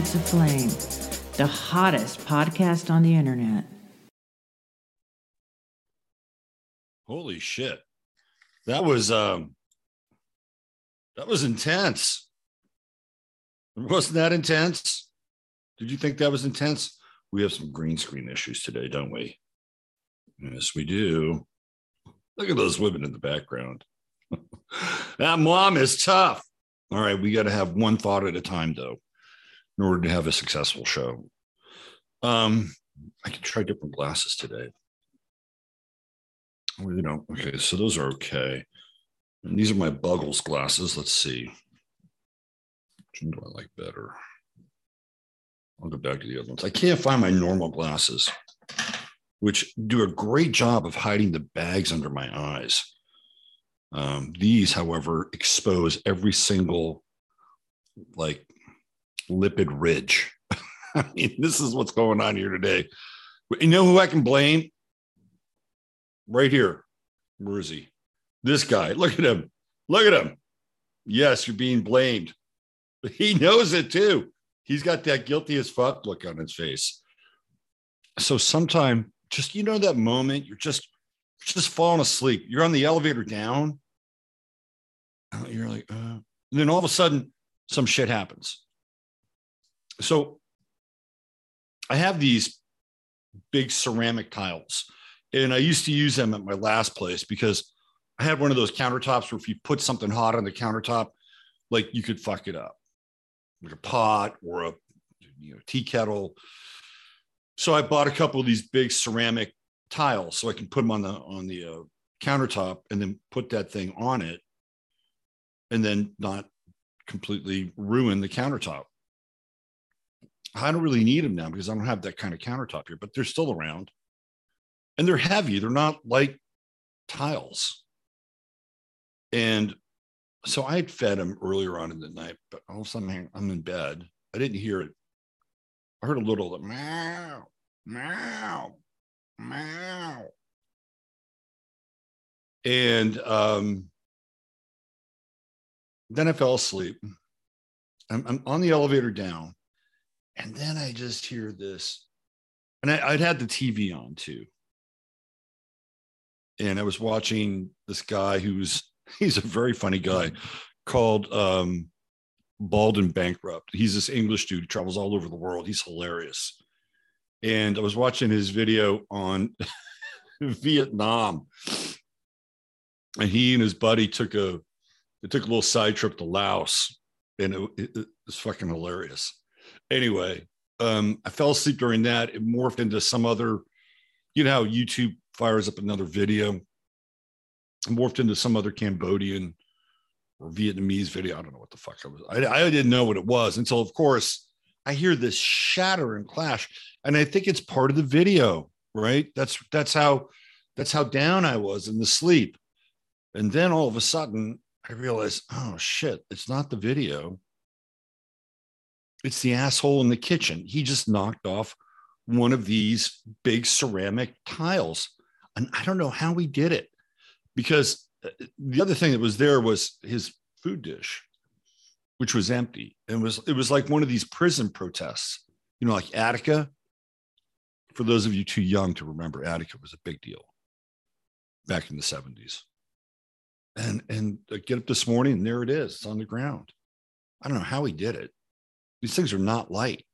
15 Minutes of Flame, the hottest podcast on the internet. Holy shit. That was um that was intense. Wasn't that intense? Did you think that was intense? We have some green screen issues today, don't we? Yes, we do. Look at those women in the background. that mom is tough. All right, we got to have one thought at a time, though, in order to have a successful show. Um, I could try different glasses today. You know, okay, so those are okay. And these are my Buggles glasses. Let's see. Which one do I like better? I'll go back to the other ones. I can't find my normal glasses, which do a great job of hiding the bags under my eyes. Um, these, however, expose every single like lipid ridge. I mean, this is what's going on here today. You know who I can blame? Right here. Where is he? This guy. Look at him. Look at him. Yes, you're being blamed. He knows it too. He's got that guilty as fuck look on his face. So sometime, just you know that moment, you're just just falling asleep. You're on the elevator down. You're like, uh, and then all of a sudden, some shit happens. So I have these big ceramic tiles, and I used to use them at my last place because I had one of those countertops where if you put something hot on the countertop, like you could fuck it up, like a pot or a you know tea kettle. So I bought a couple of these big ceramic tiles so I can put them on the on the uh, countertop and then put that thing on it, and then not completely ruin the countertop. I don't really need them now because I don't have that kind of countertop here, but they're still around, and they're heavy. They're not like tiles. And so I had fed him earlier on in the night, but all of a sudden I'm in bed. I didn't hear it. I heard a little meow, meow, meow. And um, then I fell asleep. I'm, I'm, on the elevator down. And then I just hear this. And I, I'd had the TV on too. And I was watching this guy who's, he's a very funny guy called um, Bald and Bankrupt. He's this English dude, who travels all over the world. He's hilarious. And I was watching his video on Vietnam. And he and his buddy took a they took a little side trip to Laos, and it, it, it was fucking hilarious. Anyway, um, I fell asleep during that. It morphed into some other, you know how YouTube fires up another video. It morphed into some other Cambodian or Vietnamese video. I don't know what the fuck I was. I, I didn't know what it was until, of course, I hear this shatter and clash, and I think it's part of the video. Right? That's that's how that's how down I was in the sleep. And then all of a sudden, I realized, oh shit, it's not the video. It's the asshole in the kitchen. He just knocked off one of these big ceramic tiles. And I don't know how he did it because uh, the other thing that was there was his food dish, which was empty. And was it was like one of these prison protests, you know, like Attica. For those of you too young to remember, Attica was a big deal back in the 70s and and I get up this morning and there it is it's on the ground i don't know how he did it these things are not light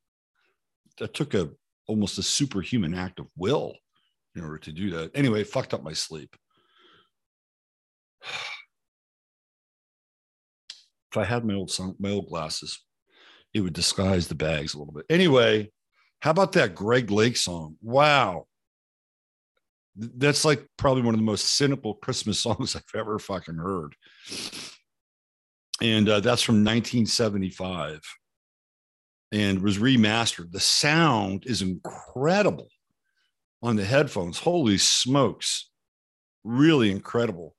that took a almost a superhuman act of will in order to do that anyway fucked up my sleep if I had my old sun, my old glasses, it would disguise the bags a little bit. Anyway, how about that Greg Lake song? Wow. That's like probably one of the most cynical Christmas songs I've ever fucking heard. And uh, that's from 1975 and was remastered. The sound is incredible on the headphones. Holy smokes. Really incredible.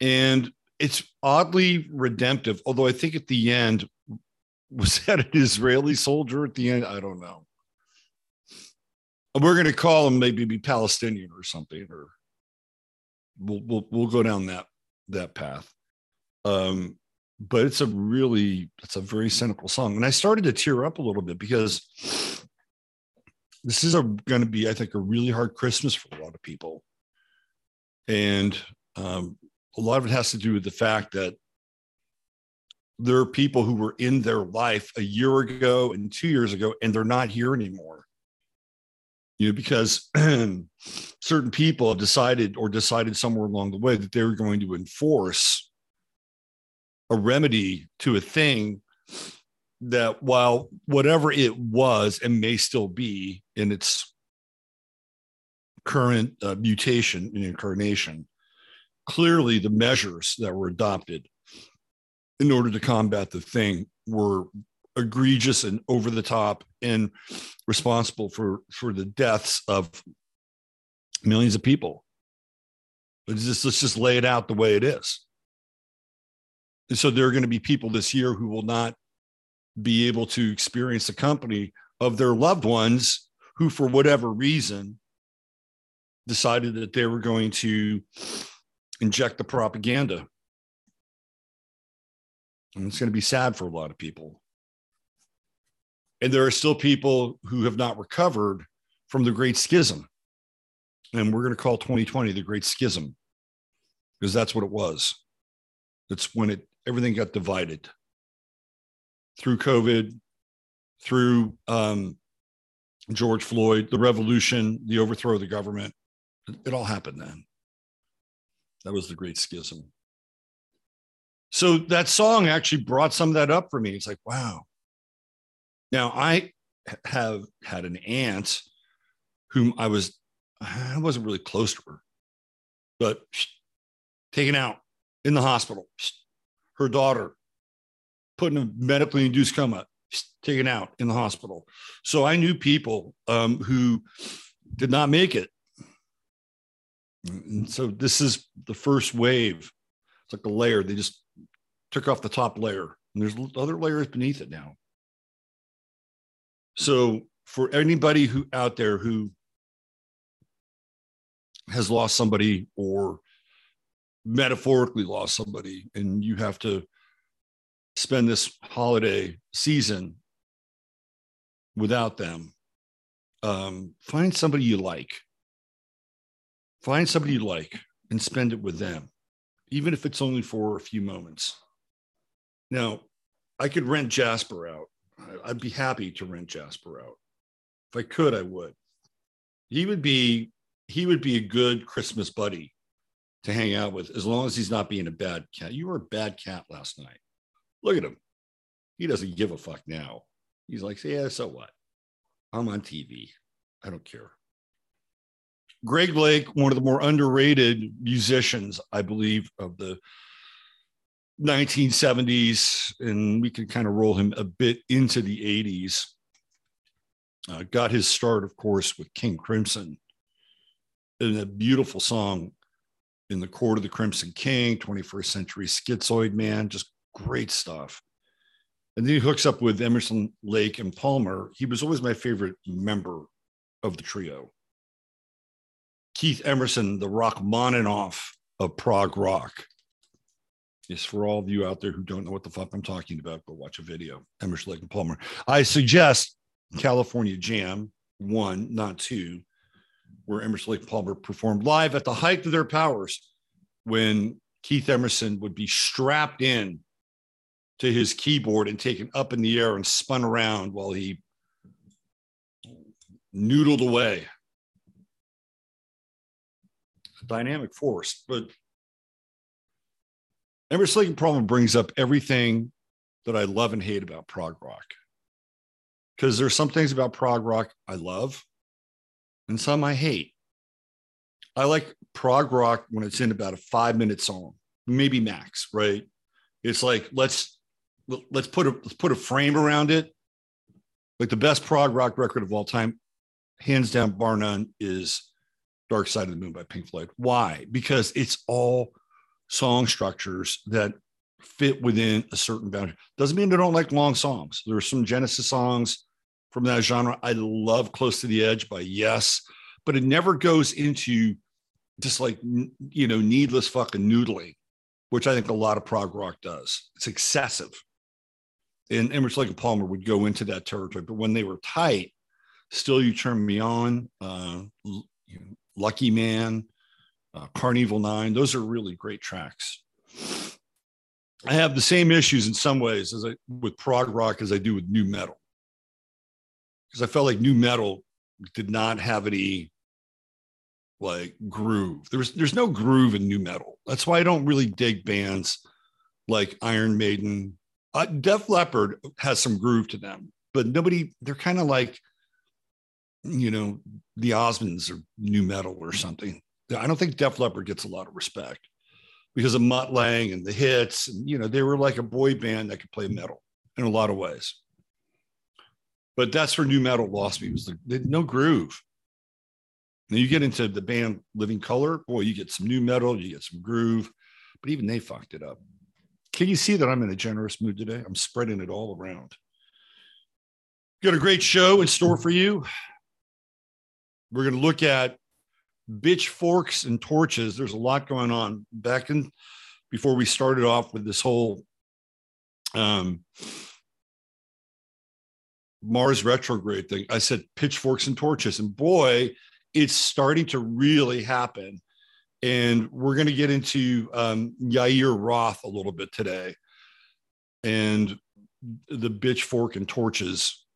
And it's oddly redemptive, although I think at the end, was that an Israeli soldier at the end? I don't know. We're going to call him maybe be Palestinian or something, or we'll we'll, we'll go down that that path. Um, but it's a really it's a very cynical song, and I started to tear up a little bit because this is going to be, I think, a really hard Christmas for a lot of people, and um, a lot of it has to do with the fact that there are people who were in their life a year ago and two years ago, and they're not here anymore. You know, because certain people have decided or decided somewhere along the way that they were going to enforce a remedy to a thing that while whatever it was and may still be in its current uh, mutation and incarnation. Clearly the measures that were adopted in order to combat the thing were egregious and over the top and responsible for for the deaths of millions of people. Let's just let's just lay it out the way it is and so there are going to be people this year who will not be able to experience the company of their loved ones who for whatever reason decided that they were going to inject the propaganda. And it's going to be sad for a lot of people. And there are still people who have not recovered from the Great Schism. And we're going to call 2020 the Great Schism because that's what it was. It's when it everything got divided through COVID, through um, George Floyd, the revolution, the overthrow of the government. It, all happened then. That was the Great Schism. So that song actually brought some of that up for me. It's like, wow. Now I have had an aunt whom I was, I wasn't really close to her, but taken out in the hospital. Her daughter put in a medically induced coma, taken out in the hospital. So I knew people um, who did not make it and so this is the first wave. It's like a layer. They just took off the top layer, and there's other layers beneath it now. So for anybody who out there who has lost somebody or metaphorically lost somebody, and you have to spend this holiday season without them, um, find somebody you like Find somebody you like and spend it with them, even if it's only for a few moments. Now, I could rent Jasper out. I'd be happy to rent Jasper out. If I could, I would. He would be he would be a good Christmas buddy to hang out with as long as he's not being a bad cat. You were a bad cat last night. Look at him. He doesn't give a fuck now. He's like, yeah, so what? I'm on TV. I don't care. Greg Lake, one of the more underrated musicians, I believe, of the 1970s, and we can kind of roll him a bit into the 80s. Uh, got his start, of course, with King Crimson in a beautiful song in the court of the Crimson King, 21st century schizoid man, just great stuff. And then he hooks up with Emerson, Lake, and Palmer. He was always my favorite member of the trio. Keith Emerson, the rock Rachmaninoff of prog rock. Yes, for all of you out there who don't know what the fuck I'm talking about, go watch a video. Emerson, Lake, and Palmer. I suggest California Jam, one, not two, where Emerson, Lake, Palmer performed live at the height of their powers when Keith Emerson would be strapped in to his keyboard and taken up in the air and spun around while he noodled away A dynamic force. But Emerson Lake Palmer brings up everything that I love and hate about prog rock. Because there's some things about prog rock I love and some I hate. I like prog rock when it's in about a five minute song, maybe max, right? It's like let's let's put a let's put a frame around it. Like the best prog rock record of all time, hands down, bar none, is Dark Side of the Moon by Pink Floyd. Why? Because it's all song structures that fit within a certain boundary. Doesn't mean I don't like long songs. There are some Genesis songs from that genre. I love Close to the Edge by Yes, but it never goes into just like, you know, needless fucking noodling, which I think a lot of prog rock does. It's excessive. And Emerson Lake and Palmer would go into that territory, but when they were tight, Still You Turn Me On, uh, Lucky Man, uh, Karn Evil 9, those are really great tracks. I have the same issues in some ways as I with prog rock as I do with new metal. Because I felt like new metal did not have any like groove. There's there's no groove in new metal. That's why I don't really dig bands like Iron Maiden. Uh, Def Leppard has some groove to them, but nobody. They're kind of like, you know, the Osmonds or new metal or something. I don't think Def Leppard gets a lot of respect because of Mutt Lange and the hits. And, you know, they were like a boy band that could play metal in a lot of ways. But that's where new metal lost me was the, no groove. And you get into the band Living Colour, boy, you get some new metal, you get some groove, but even they fucked it up. Can you see that I'm in a generous mood today? I'm spreading it all around. Got a great show in store for you. We're going to look at bitch forks and torches. There's a lot going on. Back in before we started off with this whole um, Mars retrograde thing, I said pitchforks and torches, and boy, it's starting to really happen. And we're going to get into um, Yoel Roth a little bit today, and the bitch fork and torches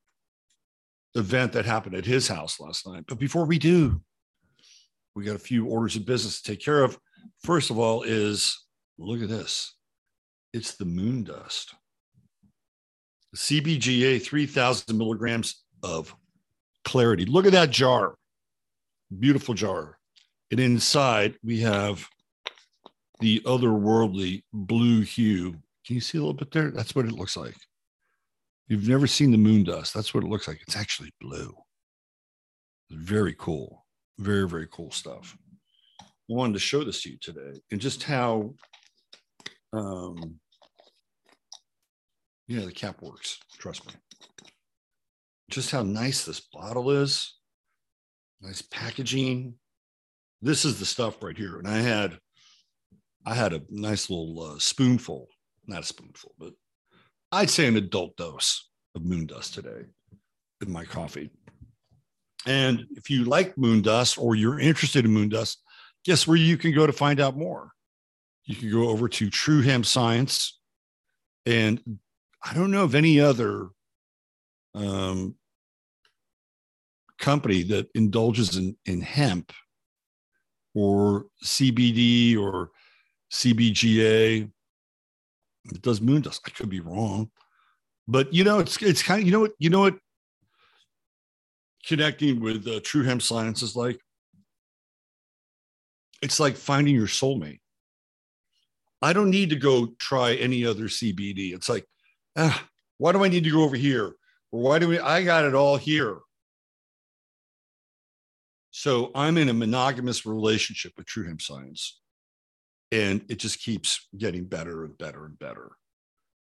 event that happened at his house last night. But before we do, we got a few orders of business to take care of. First of all, is look at this it's the moon dust. CBGA 3000 milligrams of clarity. Look at that jar. Beautiful jar. And inside we have the otherworldly blue hue. Can you see a little bit there? That's what it looks like. You've never seen the moon dust. That's what it looks like. It's actually blue. Very cool very very cool stuff i wanted to show this to you today and just how um yeah the cap works trust me just how nice this bottle is nice packaging this is the stuff right here and i had i had a nice little uh, spoonful not a spoonful but i'd say an adult dose of moon dust today in my coffee and if you like moon dust or you're interested in moon dust, guess where you can go to find out more? You can go over to True Hemp Science. And I don't know of any other um, company that indulges in, in hemp or CBD or CBGA that does moon dust. I could be wrong, but you know, it's it's kind of you know what you know what connecting with uh, True Hemp Science is like it's like finding your soulmate. I don't need to go try any other CBD. It's like, ah, why do I need to go over here? Or why do we? I got it all here. So I'm in a monogamous relationship with True Hemp Science, and it just keeps getting better and better and better,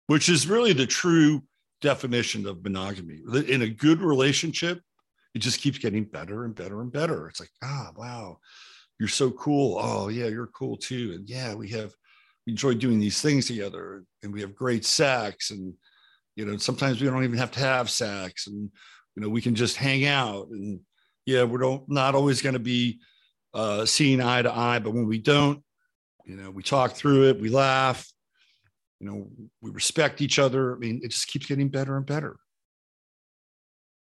which is really the true definition of monogamy. In a good relationship, it just keeps getting better and better and better. It's like, ah, wow, you're so cool. Oh, yeah, you're cool too. And yeah, we have enjoy doing these things together and we have great sex. And, you know, sometimes we don't even have to have sex and, you know, we can just hang out. And yeah, we're don't, not always going to be uh, seeing eye to eye, but when we don't, you know, we talk through it, we laugh, you know, we respect each other. I mean, it just keeps getting better and better.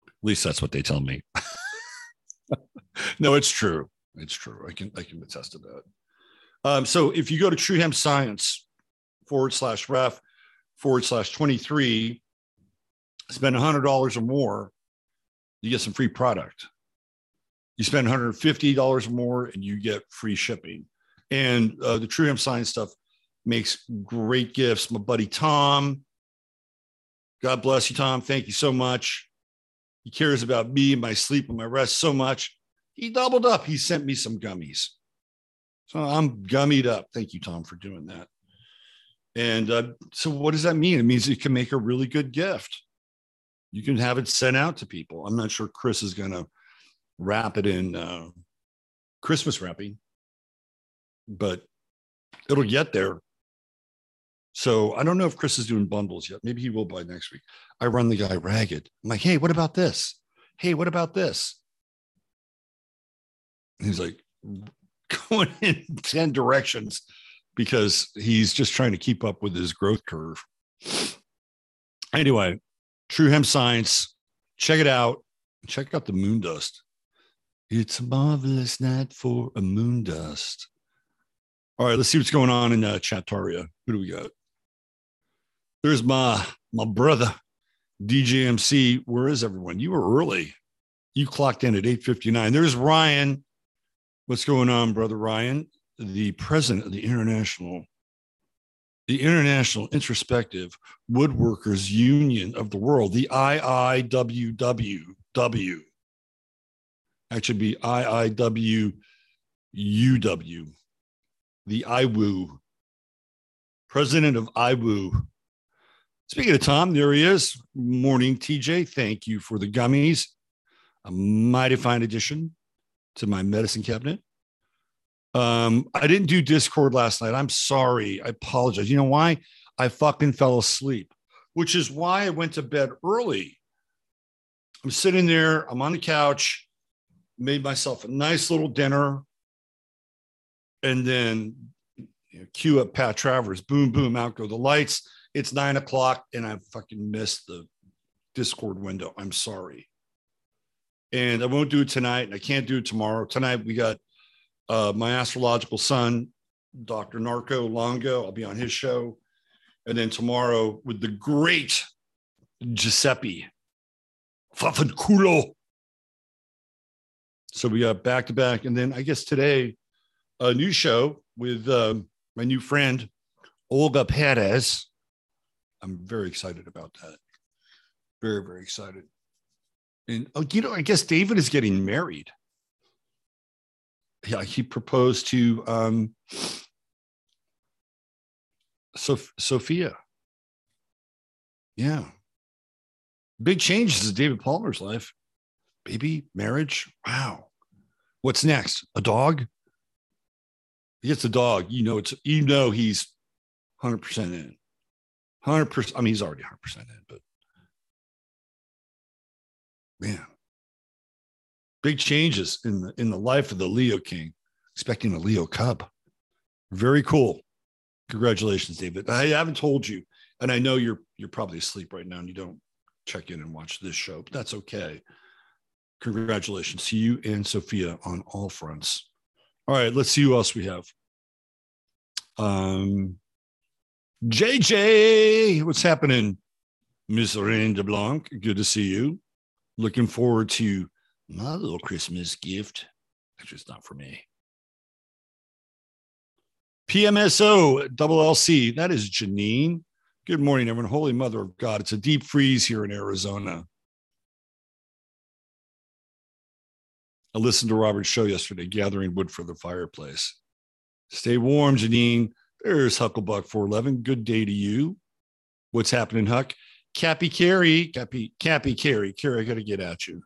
At least that's what they tell me. no, it's true. It's true. I can I can attest to that. Um, so if you go to True Hemp Science, forward slash ref forward slash 23. Spend $100 or more, you get some free product. You spend $150 or more and you get free shipping. And uh, the True Hemp Science stuff makes great gifts. My buddy Tom, God bless you, Tom. Thank you so much. He cares about me, and my sleep, and my rest so much. He doubled up. He sent me some gummies. So I'm gummied up. Thank you, Tom, for doing that. And uh, so, what does that mean? It means you can make a really good gift. You can have it sent out to people. I'm not sure Chris is going to wrap it in uh, Christmas wrapping, but it'll get there. So I don't know if Chris is doing bundles yet. Maybe he will by next week. I run the guy ragged. I'm like, hey, what about this? Hey, what about this? He's like going in 10 directions because he's just trying to keep up with his growth curve. Anyway, True Hemp Science, check it out. Check out the moon dust. It's a marvelous night for a moon dust. All right, let's see what's going on in uh, Chattaria. Who do we got? There's my my brother, DJMC. Where is everyone? You were early. You clocked in at 8:59. There's Ryan. What's going on, brother Ryan? The president of the international, the International Introspective Woodworkers Union of the World, the IIWWW actually be IIWUW, the IWU, president of IWU. Speaking of Tom, there he is. Morning, TJ. Thank you for the gummies. A mighty fine addition to my medicine cabinet. Um, I didn't do Discord last night. I'm sorry. I apologize. You know why? I fucking fell asleep, which is why I went to bed early. I'm sitting there, I'm on the couch made myself a nice little dinner, and then you know, cue up Pat Travers. Boom, boom, out go the lights. It's nine o'clock, and I fucking missed the Discord window. I'm sorry. And I won't do it tonight, and I can't do it tomorrow. Tonight we got uh, my astrological son, Dr. Narco Longo. I'll be on his show. And then tomorrow with the great Giuseppe Fafanculo so we got back to back. And then I guess today, a new show with um, my new friend, Olga Perez. I'm very excited about that. Very, very excited. And, oh, you know, I guess David is getting married. Yeah, he proposed to um, Sof- Sophia. Yeah. Big changes in David Palmer's life baby, marriage. Wow. What's next? A dog? He gets a dog. You know, it's you know he's 100% in. 100%. I mean, he's already 100% in, but man, big changes in the in the life of the Leo King. Expecting a Leo Cub. Very cool. Congratulations, David. I haven't told you, and I know you're you're probably asleep right now and you don't check in and watch this show, but that's okay congratulations to you and Sophia on all fronts. All right, let's see who else we have. Um, JJ, what's happening? Miss Rain de Blanc, good to see you. Looking forward to my little Christmas gift. Actually, it's not for me. PMSO double LC, that is Janine. Good morning, everyone. Holy Mother of God. It's a deep freeze here in Arizona. I listened to Robert's show yesterday, gathering wood for the fireplace. Stay warm, Janine. There's Hucklebuck 411. Good day to you. What's happening, Huck? Cappy Carey, Cappy, Cappy Carey, Carey, I got to get at you.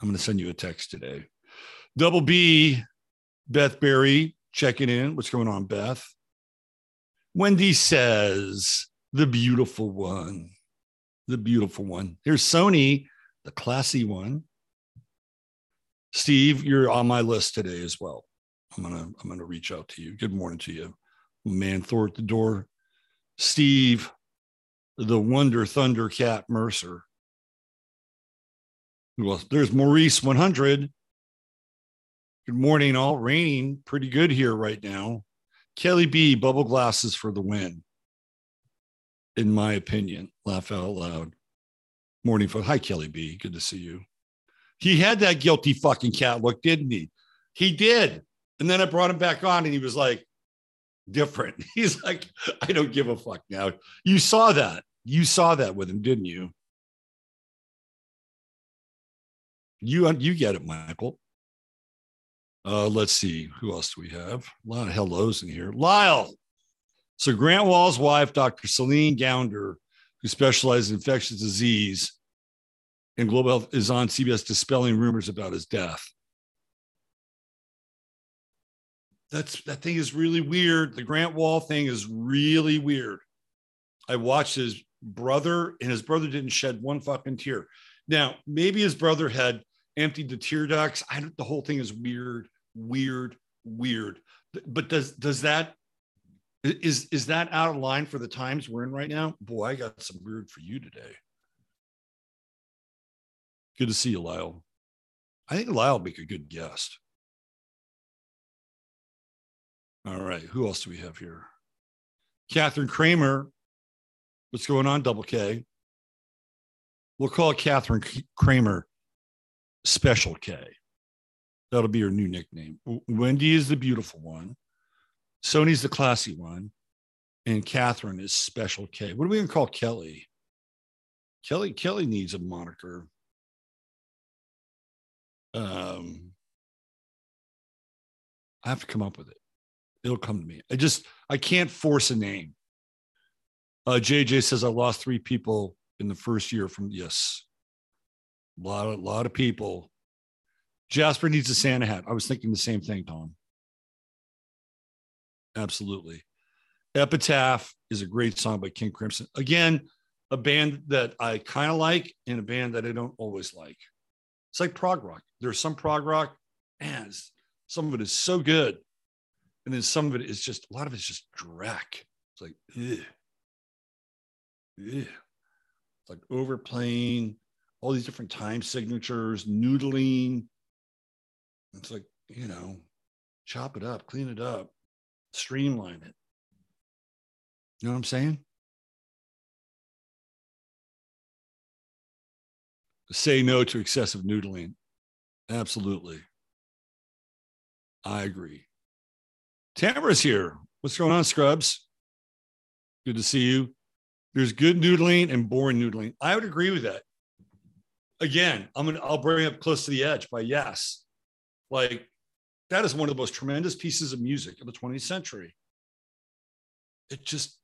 I'm going to send you a text today. Double B, Beth Berry, checking in. What's going on, Beth? Wendy says, the beautiful one, the beautiful one. Here's Sony, the classy one. Steve, you're on my list today as well. I'm gonna I'm gonna reach out to you. Good morning to you, man. Thor at the door. Steve, the Wonder Thunder Cat Mercer. Well, there's Maurice 100. Good morning, all. Raining pretty good here right now. Kelly B, bubble glasses for the win. in my opinion. Laugh out loud. Morning phone. Hi, Kelly B. Good to see you. He had that guilty fucking cat look, didn't he? He did. And then I brought him back on and he was like, different. He's like, I don't give a fuck now. You saw that. You saw that with him, didn't you? You you get it, Michael. Uh, let's see who else do we have. A lot of hellos in here. Lyle. So Grant Wahl's wife, Dr. Celine Gounder, who specializes in infectious disease and global health, is on CBS dispelling rumors about his death. That's that thing is really weird. The Grant Wahl thing is really weird. I watched his brother, and his brother didn't shed one fucking tear. Now, maybe his brother had emptied the tear ducts. I don't, the whole thing is weird, weird, weird. But does does that is is that out of line for the times we're in right now? Boy, I got some weird for you today. Good to see you, Lyle. I think Lyle will make a good guest. All right, who else do we have here? Catherine Kramer. What's going on, Double K? We'll call Catherine Kramer Special K. That'll be her new nickname. Wendy is the beautiful one. Sony's the classy one. And Catherine is Special K. What are we going to call Kelly? Kelly Kelly needs a moniker. Um, I have to come up with it. It'll come to me. I just I can't force a name. Uh, JJ says I lost three people in the first year from yes, a lot of lot of people. Jasper needs a Santa hat. I was thinking the same thing, Tom. Absolutely. Epitaph is a great song by King Crimson. Again, a band that I kind of like and a band that I don't always like. It's like prog rock. There's some prog rock, man, some of it is so good. And then some of it is just, a lot of it's just drac. It's like, ugh. Ugh. Like overplaying, all these different time signatures, noodling. It's like, you know, chop it up, clean it up, streamline it. You know what I'm saying? Say no to excessive noodling. Absolutely. I agree. Tamara's here. What's going on, Scrubs? Good to see you. There's good noodling and boring noodling. I would agree with that. Again, I'm gonna I'll bring up close to the edge by yes. Like that is one of the most tremendous pieces of music of the 20th century. It just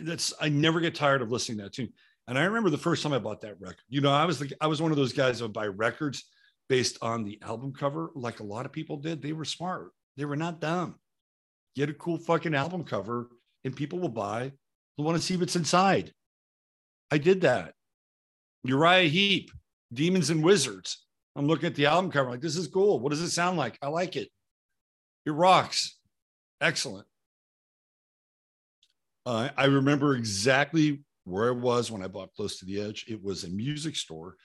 that's I never get tired of listening to that tune. And I remember the first time I bought that record. You know, I was like I was one of those guys that would buy records based on the album cover, like a lot of people did. They were smart. They were not dumb get a cool fucking album cover and people will buy. They'll want to see what's inside. I did that. Uriah Heep, Demons and Wizards. I'm looking at the album cover, like, this is cool. What does it sound like? I like it. It rocks. Excellent. Uh, I remember exactly where I was when I bought Close to the Edge. It was a music store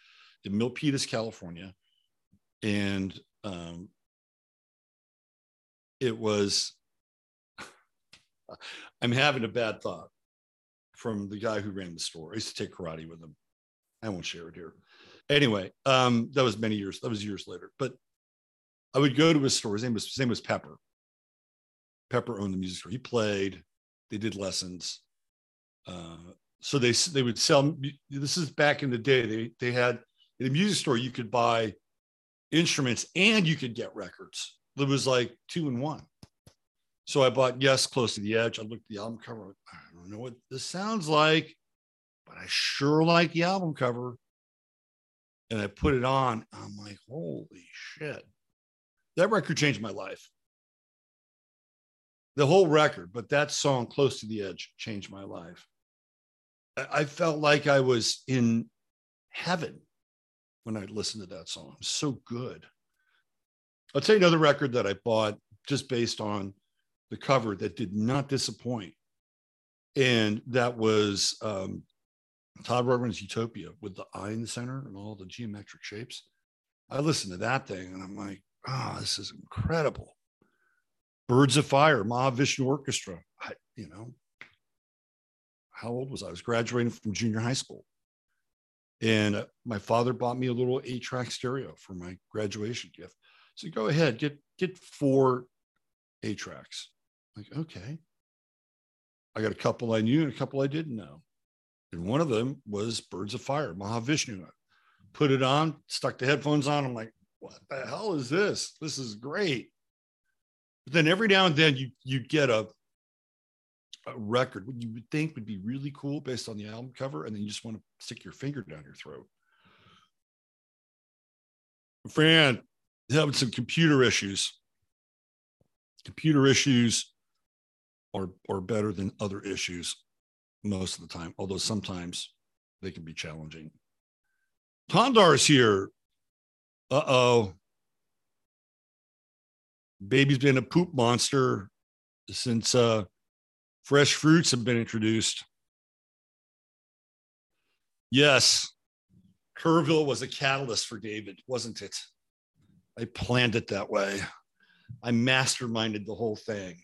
in Milpitas, California. And um, it was I'm having a bad thought from the guy who ran the store. I used to take karate with him. I won't share it here. Anyway, um, that was many years. That was years later. But I would go to his store. His name was his name was Pepper. Pepper owned the music store. He played. They did lessons. Uh, so they they would sell. This is back in the day. They they had in a music store you could buy instruments and you could get records. It was like two in one. So I bought Yes, Close to the Edge. I looked at the album cover. I don't know what this sounds like, but I sure like the album cover. And I put it on. I'm like, holy shit. That record changed my life. The whole record, but that song, Close to the Edge, changed my life. I felt like I was in heaven when I listened to that song. So good. I'll tell you another record that I bought just based on the cover that did not disappoint. And that was um, Todd Rundgren's Utopia with the eye in the center and all the geometric shapes. I listened to that thing and I'm like, oh, this is incredible. Birds of Fire, Mahavishnu Orchestra. I, you know, how old was I? I was graduating from junior high school. And uh, my father bought me a little eight track stereo for my graduation gift. So go ahead, get get four eight tracks. Like, okay. I got a couple I knew and a couple I didn't know. And one of them was Birds of Fire, Mahavishnu. I put it on, stuck the headphones on. I'm like, what the hell is this? This is great. But then every now and then you you get a a record what you would think would be really cool based on the album cover, and then you just want to stick your finger down your throat. Fran, having some computer issues. Computer issues are better than other issues most of the time, although sometimes they can be challenging. Tondar is here. Uh oh. Baby's been a poop monster since uh, fresh fruits have been introduced. Yes, Kerrville was a catalyst for David, wasn't it? I planned it that way. I masterminded the whole thing.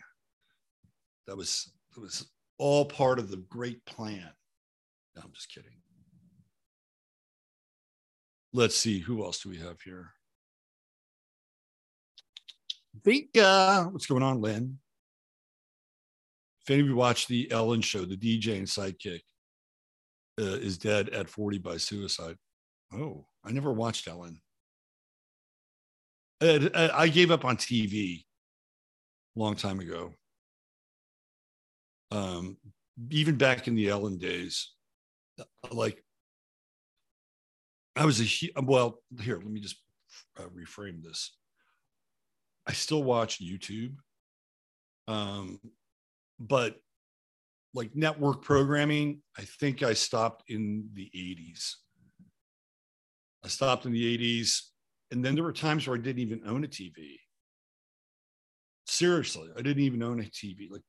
That was that was all part of the great plan. No, I'm just kidding. Let's see, who else do we have here? Vika, what's going on, Lynn? If any of you watch the Ellen show, the DJ and sidekick uh, is dead at 40 by suicide. Oh, I never watched Ellen. I, I gave up on TV a long time ago. Um, even back in the Ellen days, like I was a well. Here, let me just uh, reframe this. I still watch YouTube, um, but like network programming, I think I stopped in the 80s. I stopped in the 80s. And then there were times where I didn't even own a TV. Seriously, I didn't even own a TV like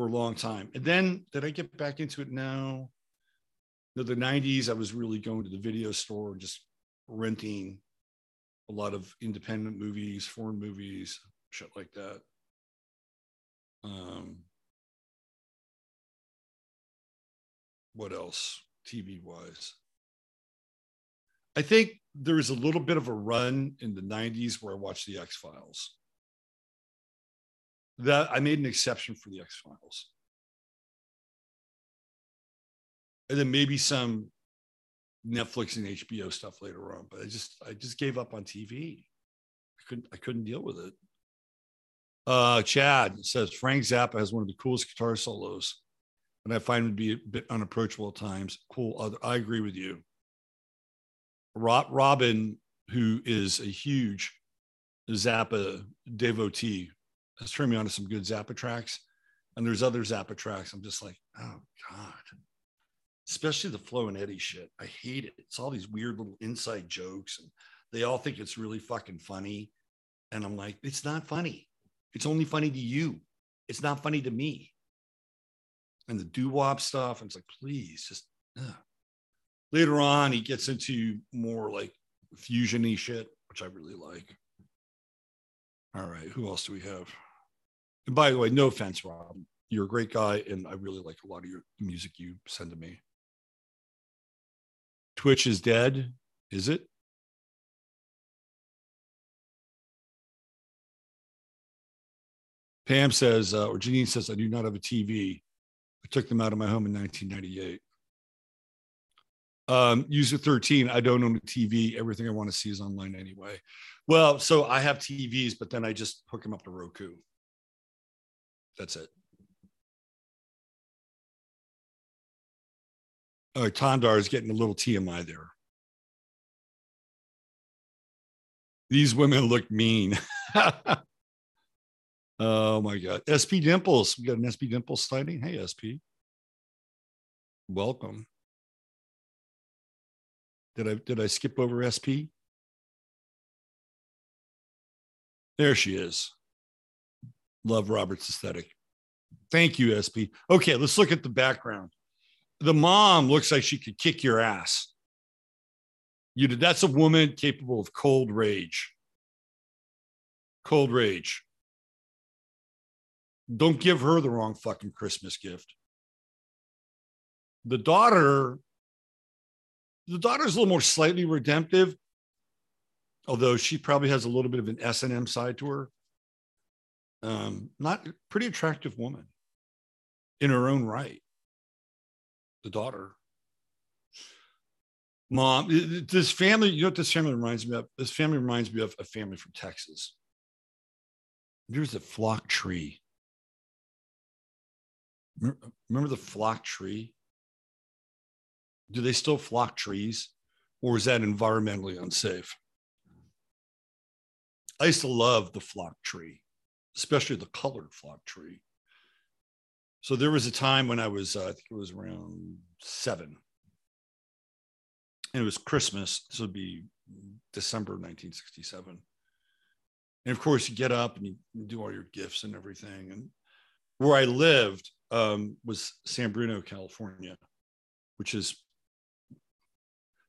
for a long time. And then did I get back into it now? No, the 90s, I was really going to the video store, just renting a lot of independent movies, foreign movies, shit like that. Um, what else TV wise? I think there was a little bit of a run in the 90s where I watched the X Files. That I made an exception for the X Files. And then maybe some Netflix and HBO stuff later on, but I just I just gave up on TV. I couldn't I couldn't deal with it. Uh, Chad says Frank Zappa has one of the coolest guitar solos, and I find him to be a bit unapproachable at times. Cool. Other I agree with you. Rob, Robin, who is a huge Zappa devotee, Uh, has turned me on to some good Zappa tracks. And there's other Zappa tracks. I'm just like, oh God. Especially the Flo and Eddie shit. I hate it. It's all these weird little inside jokes, and they all think it's really fucking funny. And I'm like, it's not funny. It's only funny to you. It's not funny to me. And the doo wop stuff, and it's like, please, just ugh. Later on, he gets into more like fusiony shit, which I really like. All right, who else do we have? And by the way, no offense, Rob. You're a great guy, and I really like a lot of your music you send to me. Twitch is dead, is it? Pam says, uh, or Janine says, I do not have a TV. I took them out of my home in 1998. Um, user 13, I don't own a TV. Everything I want to see is online anyway. Well, so I have TVs, but then I just hook them up to Roku. That's it. Right, Tondar is getting a little TMI there. These women look mean. oh my God. SP Dimples. We got an SP Dimples sighting. Hey, SP. Welcome. Did I did I skip over SP? There she is. Love Robert's aesthetic. Thank you, SP. Okay, let's look at the background. The mom looks like she could kick your ass. You did that's a woman capable of cold rage. Cold rage. Don't give her the wrong fucking Christmas gift. the daughter, the daughter's a little more slightly redemptive, although she probably has a little bit of an S and M side to her. Um, not pretty attractive woman in her own right. The daughter. Mom, this family, you know what this family reminds me of? This family reminds me of a family from Texas. There's a flock tree. Remember the flock tree? Do they still flock trees? Or is that environmentally unsafe? I used to love the flock tree, especially the colored flock tree. So there was a time when I was, uh, I think it was around seven, and it was Christmas. This would be December 1967. And of course, you get up and you do all your gifts and everything. And where I lived um, was San Bruno, California, which is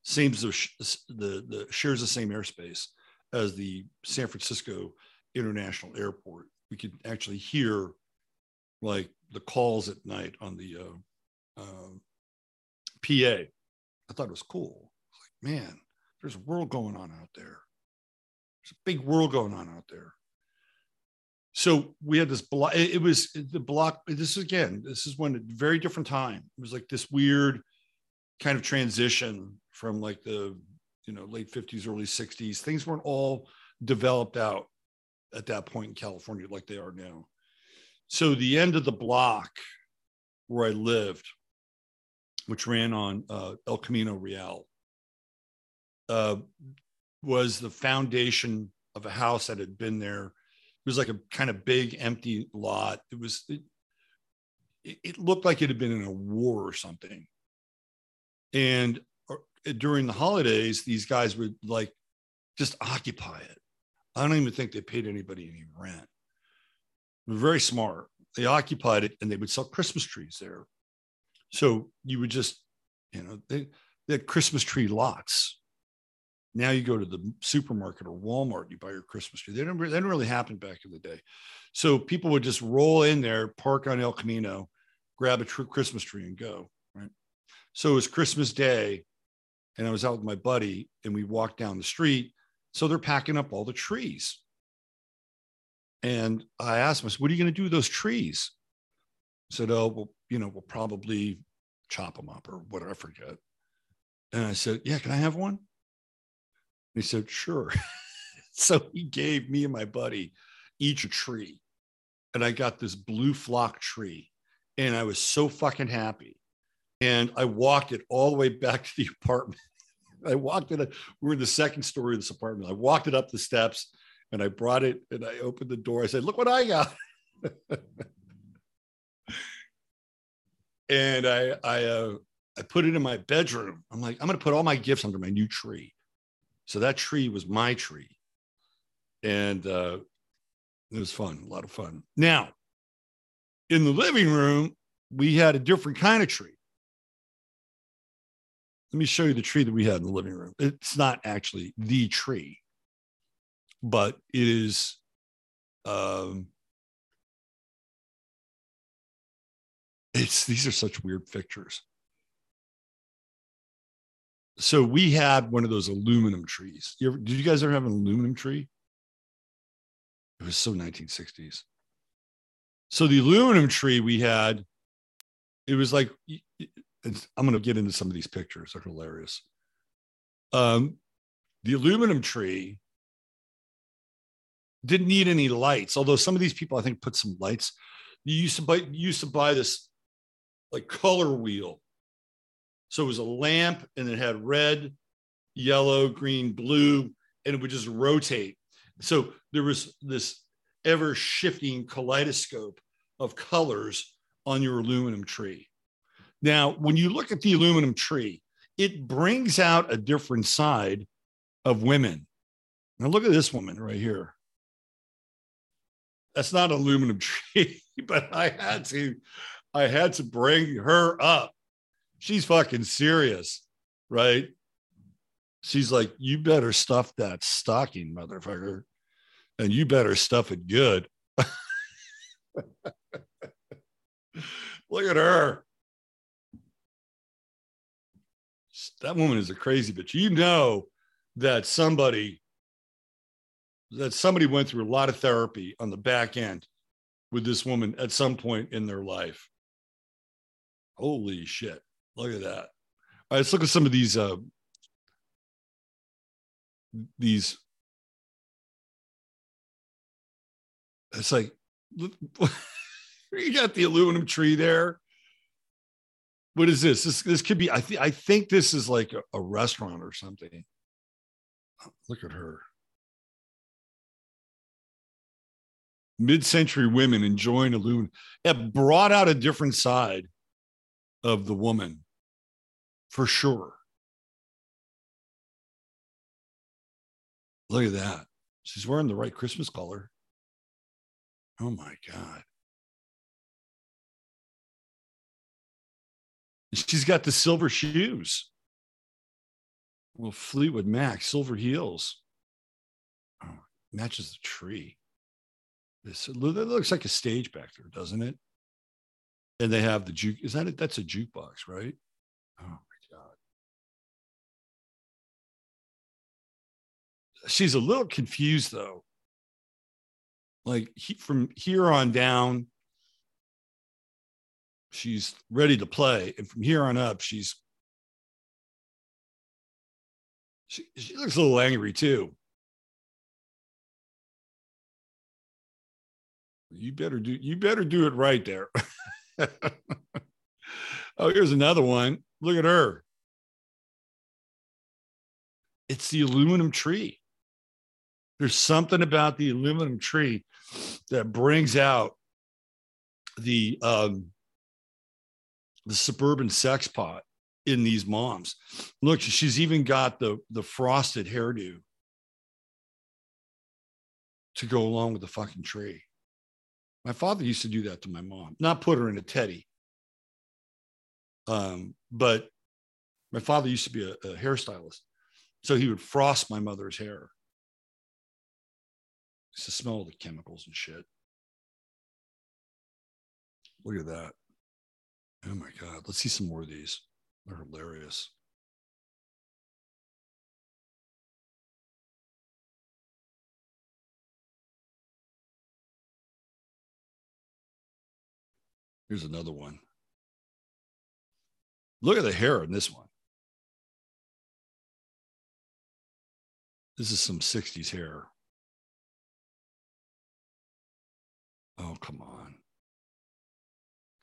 seems the, the, the shares the same airspace as the San Francisco International Airport. We could actually hear like the calls at night on the uh, uh, PA. I thought it was cool. Like, man, there's a world going on out there. There's a big world going on out there. So we had this block. It was the block. This is again. This is when a very different time. It was like this weird kind of transition from like the you know late 50s, early 60s. Things weren't all developed out at that point in California like they are now. So the end of the block where I lived, which ran on uh, El Camino Real, uh, was the foundation of a house that had been there. It was like a kind of big empty lot. It was it, it looked like it had been in a war or something. And uh, during the holidays, these guys would like just occupy it. I don't even think they paid anybody any rent very smart. They occupied it and they would sell Christmas trees there. So you would just, you know, they, they had Christmas tree lots. Now you go to the supermarket or Walmart, you buy your Christmas tree. They didn't, they didn't really happen back in the day. So people would just roll in there, park on El Camino, grab a true Christmas tree and go. Right. So it was Christmas Day, and I was out with my buddy, and we walked down the street. So they're packing up all the trees. And I asked him, I said, what are you going to do with those trees? He said, oh, well, you know, we'll probably chop them up or whatever, I forget. And I said, yeah, can I have one? he said, sure. so he gave me and my buddy each a tree. And I got this blue flock tree. And I was so fucking happy. And I walked it all the way back to the apartment. I walked it. We were in the second story of this apartment. I walked it up the steps and I brought it and I opened the door. I said, "Look what I got." and I I uh, I put it in my bedroom. I'm like, I'm going to put all my gifts under my new tree. So that tree was my tree, and uh, it was fun, a lot of fun. Now, in the living room, we had a different kind of tree. Let me show you the tree that we had in the living room. It's not actually the tree but it is um it's these are such weird pictures. So we had one of those aluminum trees. You ever, did you guys ever have an aluminum tree? It was so 1960s so the aluminum tree we had it was like i'm going to get into some of these pictures they're hilarious um, the aluminum tree didn't need any lights. Although some of these people, I think, put some lights. You used to buy you used to buy this like color wheel. So it was a lamp and it had red, yellow, green, blue, and it would just rotate. So there was this ever shifting kaleidoscope of colors on your aluminum tree. Now, when you look at the aluminum tree, it brings out a different side of women. Now, look at this woman right here that's not aluminum tree, but I had to, I had to bring her up. She's fucking serious, right? She's like, you better stuff that stocking, motherfucker, and you better stuff it good. Look at her. That woman is a crazy bitch. You know that somebody that somebody went through a lot of therapy on the back end with this woman at some point in their life. Holy shit. Look at that. All right, let's look at some of these uh these it's like you got the aluminum tree there. What is this? This this could be. I think I think this is like a, a restaurant or something. Look at her. Mid-century women enjoying aluminum. It brought out a different side of the woman, for sure. Look at that. She's wearing the right Christmas color. Oh my God. She's got the silver shoes. Well, Fleetwood Mac, silver heels. Oh, matches the tree. This that looks like a stage back there, doesn't it? And they have the juke. Is that it? That's a jukebox, right? Oh my god. She's a little confused though. Like he, from here on down, she's ready to play, and from here on up, she's she, she looks a little angry too. You better do you better do it right there. oh, here's another one. Look at her. It's the aluminum tree. There's something about the aluminum tree that brings out the um, the suburban sex pot in these moms. Look, she's even got the the frosted hairdo to go along with the fucking tree. My father used to do that to my mom, not put her in a teddy. Um, but my father used to be a, a hairstylist. So he would frost my mother's hair. It's the smell of the chemicals and shit. Look at that. Oh my God. Let's see some more of these. They're hilarious. Here's another one. Look at the hair in this one. This is some 60s hair. Oh, come on.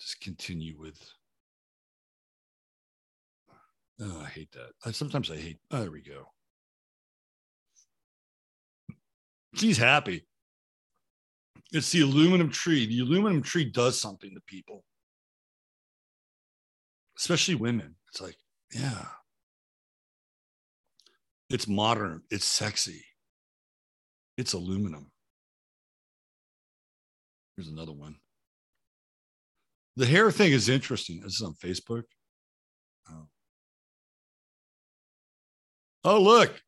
Just continue with. Oh, I hate that. I, sometimes I hate. Oh, there we go. She's happy. It's the aluminum tree. The aluminum tree does something to people, especially women. It's like, yeah. It's modern, it's sexy, it's aluminum. Here's another one. The hair thing is interesting. This is on Facebook. Oh. oh, look.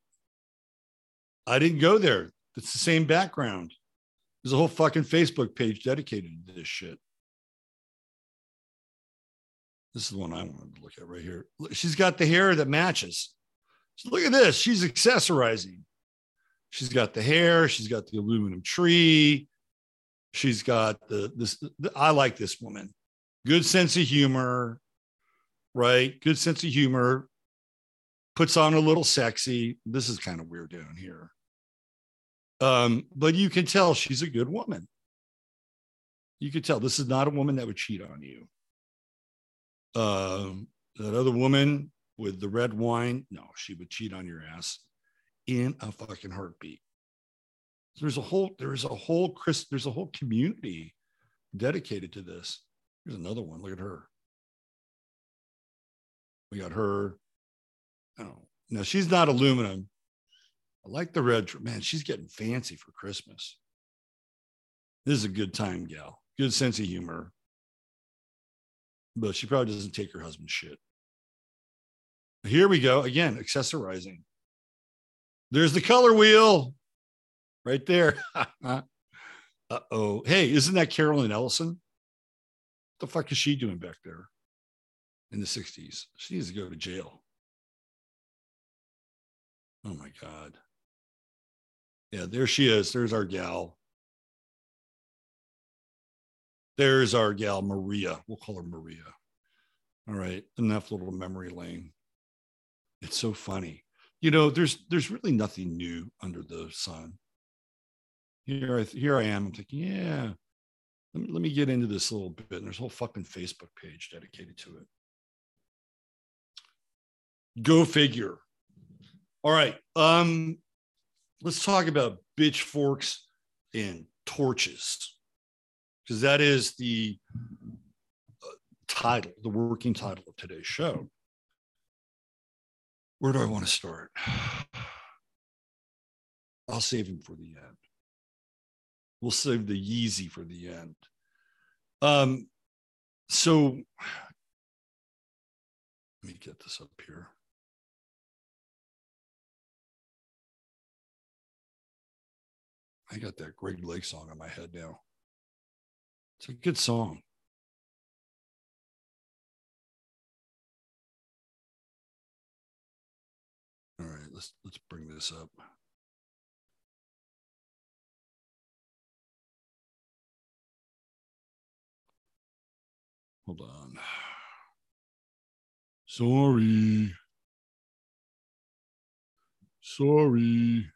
I didn't go there. It's the same background. There's a whole fucking Facebook page dedicated to this shit. This is the one I wanted to look at right here. She's got the hair that matches. So look at this. She's accessorizing. She's got the hair. She's got the aluminum tree. She's got the this. The, I like this woman. Good sense of humor, right? Good sense of humor. Puts on a little sexy. This is kind of weird down here. Um, but you can tell she's a good woman. You can tell this is not a woman that would cheat on you. Um, that other woman with the red wine, no, she would cheat on your ass in a fucking heartbeat. There's a whole there's a whole Chris there's a whole community dedicated to this. Here's another one. Look at her. We got her. Oh, now she's not aluminum, I like the red. Man, she's getting fancy for Christmas. This is a good time, gal. Good sense of humor. But she probably doesn't take her husband's shit. Here we go. Again, accessorizing. There's the color wheel right there. uh oh. Hey, isn't that Caroline Ellison? The fuck is she doing back there in the 60s? She needs to go to jail. Oh my God. Yeah, there she is. There's our gal. There's our gal, Maria. We'll call her Maria. All right. Enough little memory lane. It's so funny. You know, there's there's really nothing new under the sun. Here I here I am. I'm thinking, yeah, let me, let me get into this a little bit. And there's a whole fucking Facebook page dedicated to it. Go figure. All right. Um, let's talk about bitchforks and torches because that is the uh, title, the working title of today's show. Where do I want to start? I'll save him for the end. We'll save the Yeezy for the end. Um, so let me get this up here. I got that Greg Lake song on my head now. It's a good song. All right, let's let's bring this up. Hold on. Sorry. Sorry.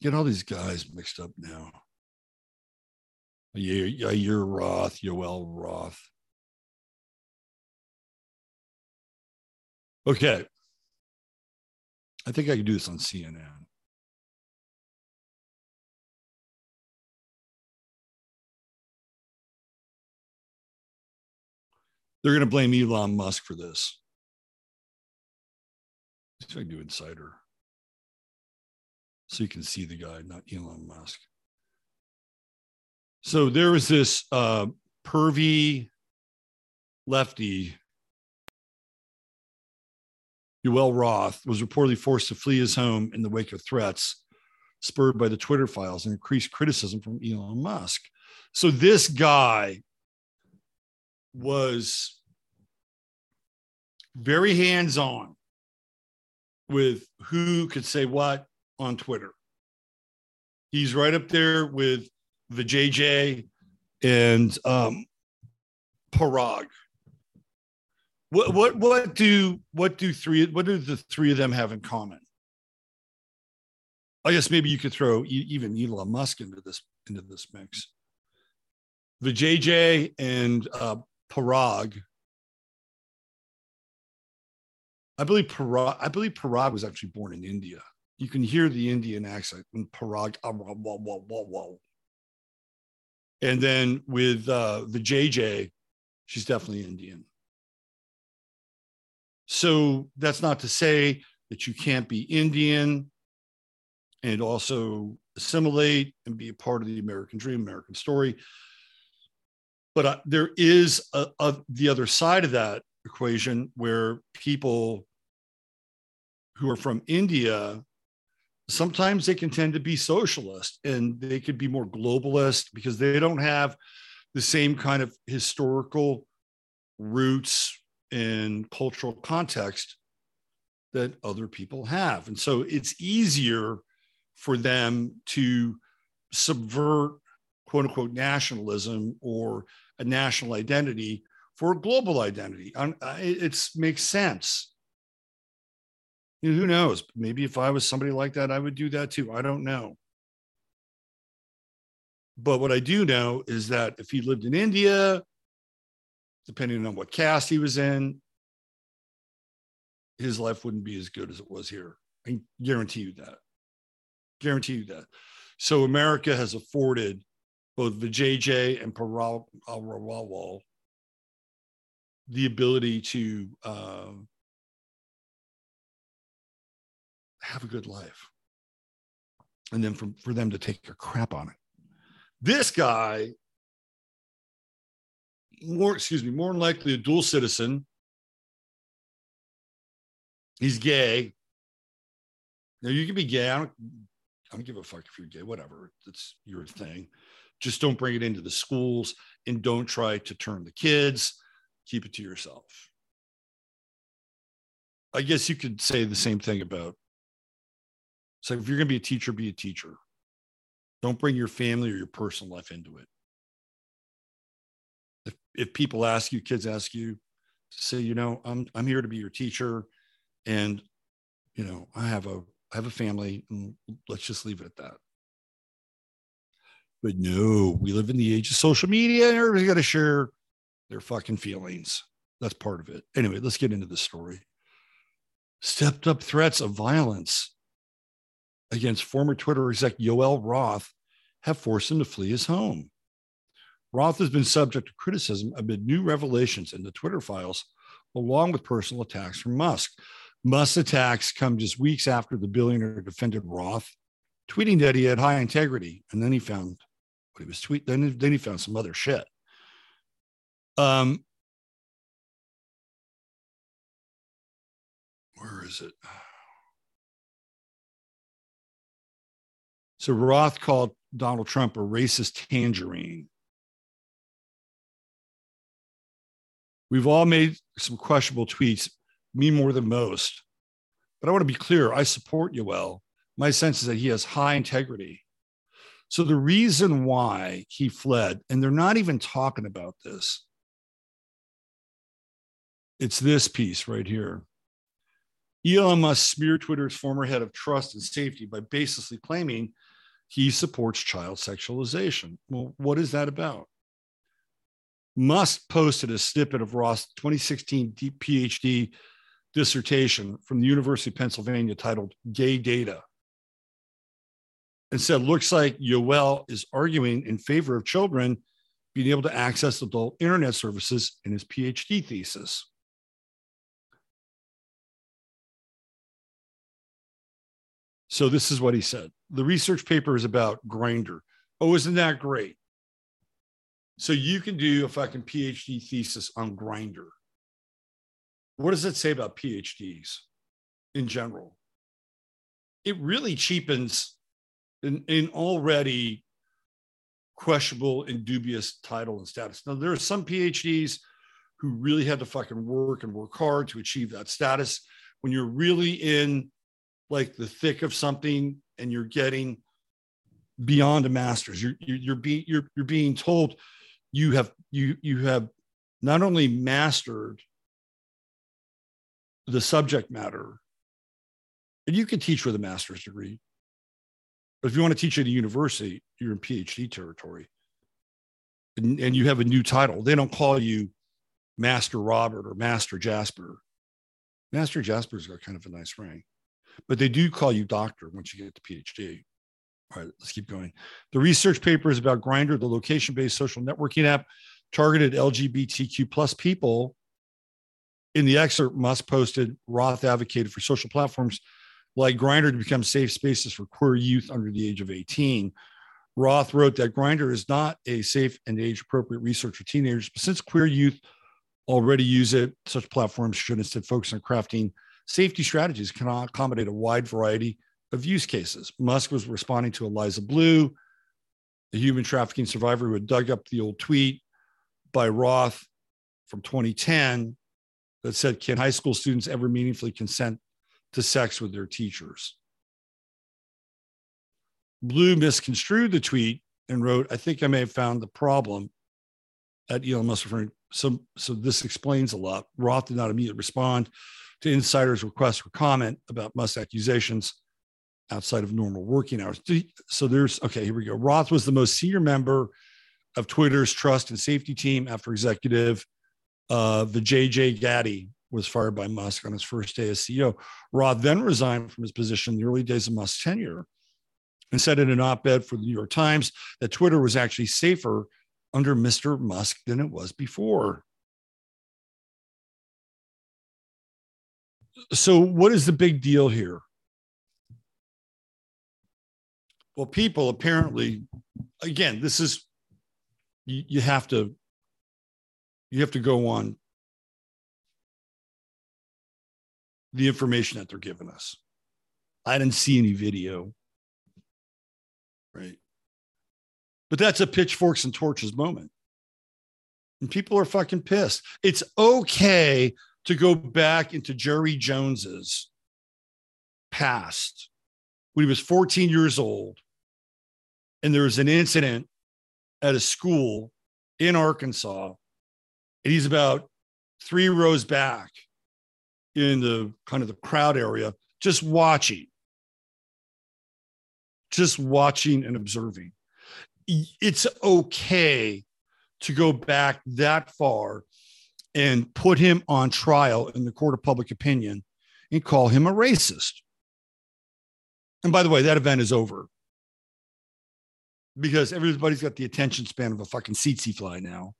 Get all these guys mixed up now. Yeah, you're Roth, Yoel Roth. Okay. I think I can do this on CNN. They're going to blame Elon Musk for this. I can do Insider so you can see the guy, not Elon Musk. So there was this uh, pervy lefty, Yoel Roth, was reportedly forced to flee his home in the wake of threats spurred by the Twitter files and increased criticism from Elon Musk. So this guy was very hands on with who could say what on Twitter. He's right up there with the JJ and um, Parag. What what what do what do three what do the three of them have in common? I guess maybe you could throw even Elon Musk into this into this mix. The JJ and uh, Parag. I believe Parag. I believe Parag was actually born in India you can hear the Indian accent in Parag. And then with uh, the JJ, she's definitely Indian. So that's not to say that you can't be Indian and also assimilate and be a part of the American dream, American story. But uh, there is a, a, the other side of that equation where people who are from India sometimes they can tend to be socialist and they could be more globalist because they don't have the same kind of historical roots and cultural context that other people have. And so it's easier for them to subvert quote unquote nationalism or a national identity for a global identity. It makes sense who knows? Maybe if I was somebody like that, I would do that too. I don't know. But what I do know is that if he lived in India, depending on what caste he was in, his life wouldn't be as good as it was here. I guarantee you that. Guarantee you that. So America has afforded both Vijay and Parag the ability to uh, have a good life. And then for, for them to take a crap on it. This guy, more, excuse me, more than likely a dual citizen. He's gay. Now you can be gay. I don't I don't give a fuck if you're gay, whatever. It's your thing. Just don't bring it into the schools and don't try to turn the kids. Keep it to yourself. I guess you could say the same thing about. So if you're going to be a teacher, be a teacher. Don't bring your family or your personal life into it. If, people ask you, kids ask you to say, you know, I'm I'm here to be your teacher, and you know, I have a I have a family, and let's just leave it at that. But no, we live in the age of social media, and everybody's got to share their fucking feelings. That's part of it. Anyway, let's get into the story. Stepped up threats of violence against former Twitter exec Yoel Roth have forced him to flee his home. Roth has been subject to criticism amid new revelations in the Twitter files, along with personal attacks from Musk. Musk attacks come just weeks after the billionaire defended Roth, tweeting that he had high integrity, and then he found what he was tweeting. Then, then he found some other shit. Um, where is it? So Roth called Donald Trump a racist tangerine. We've all made some questionable tweets, me more than most. But I want to be clear I support Yoel. My sense is that he has high integrity. So the reason why he fled, and they're not even talking about this, it's this piece right here. Elon Musk smeared Twitter's former head of trust and safety by baselessly claiming he supports child sexualization. Well, what is that about? Musk posted a snippet of Roth's 2016 PhD dissertation from the University of Pennsylvania titled Gay Data and said, looks like Yoel is arguing in favor of children being able to access adult internet services in his PhD thesis. So this is what he said. The research paper is about Grindr. Oh, isn't that great? So you can do a fucking PhD thesis on Grindr. What does it say about PhDs in general? It really cheapens an, an already questionable and dubious title and status. Now, there are some PhDs who really had to fucking work and work hard to achieve that status. When you're really in like the thick of something and you're getting beyond a master's you're you're, you're being you're, you're being told you have you you have not only mastered the subject matter and you can teach with a master's degree but if you want to teach at a university you're in phd territory and, and you have a new title they don't call you master robert or master jasper master jasper's got kind of a nice ring but they do call you doctor once you get the PhD. All right, let's keep going. The research paper is about Grindr, the location-based social networking app targeted LGBTQ plus people. In the excerpt, Musk posted Roth advocated for social platforms like Grindr to become safe spaces for queer youth under the age of 18. Roth wrote that Grindr is not a safe and age appropriate research for teenagers, but since queer youth already use it, such platforms should instead focus on crafting Safety strategies can accommodate a wide variety of use cases. Musk was responding to Eliza Bleu, a human trafficking survivor who had dug up the old tweet by Roth from 2010 that said, Can high school students ever meaningfully consent to sex with their teachers? Bleu misconstrued the tweet and wrote, I think I may have found the problem at Elon Musk referring. So, so this explains a lot. Roth did not immediately respond to insiders' requests for comment about Musk accusations outside of normal working hours. So there's okay, here we go. Roth was the most senior member of Twitter's trust and safety team after executive uh, Vijaya Gadde was fired by Musk on his first day as CEO. Roth then resigned from his position in the early days of Musk's tenure and said in an op ed for the New York Times that Twitter was actually safer under Mr. Musk than it was before. so what is the big deal here? Well, people apparently, again, this is you, you have to you have to go on the information that they're giving us. I didn't see any video. Right. But that's a pitchforks and torches moment. And people are fucking pissed. It's okay to go back into Jerry Jones's past when he was 14 years old and there was an incident at a school in Arkansas and he's about three rows back in the kind of the crowd area just watching. Just watching and observing. It's okay to go back that far and put him on trial in the court of public opinion and call him a racist. And by the way, that event is over because everybody's got the attention span of a fucking tsetse fly now.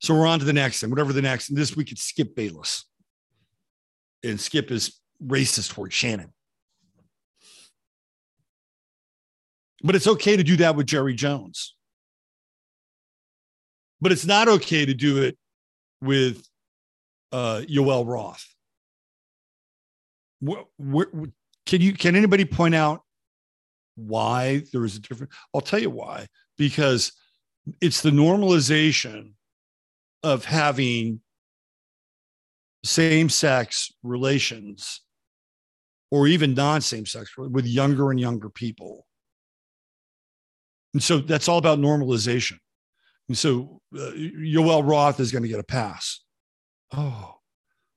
So we're on to the next and whatever the next. And this week it's Skip Bayless. And Skip is racist toward Shannon. But it's okay to do that with Jerry Jones. But it's not okay to do it with uh, Yoel Roth. What, what, can you can anybody point out why there is a difference? I'll tell you why. Because it's the normalization of having same-sex relations or even non-same-sex with younger and younger people and so that's all about normalization. And so uh, Yoel Roth is going to get a pass. Oh,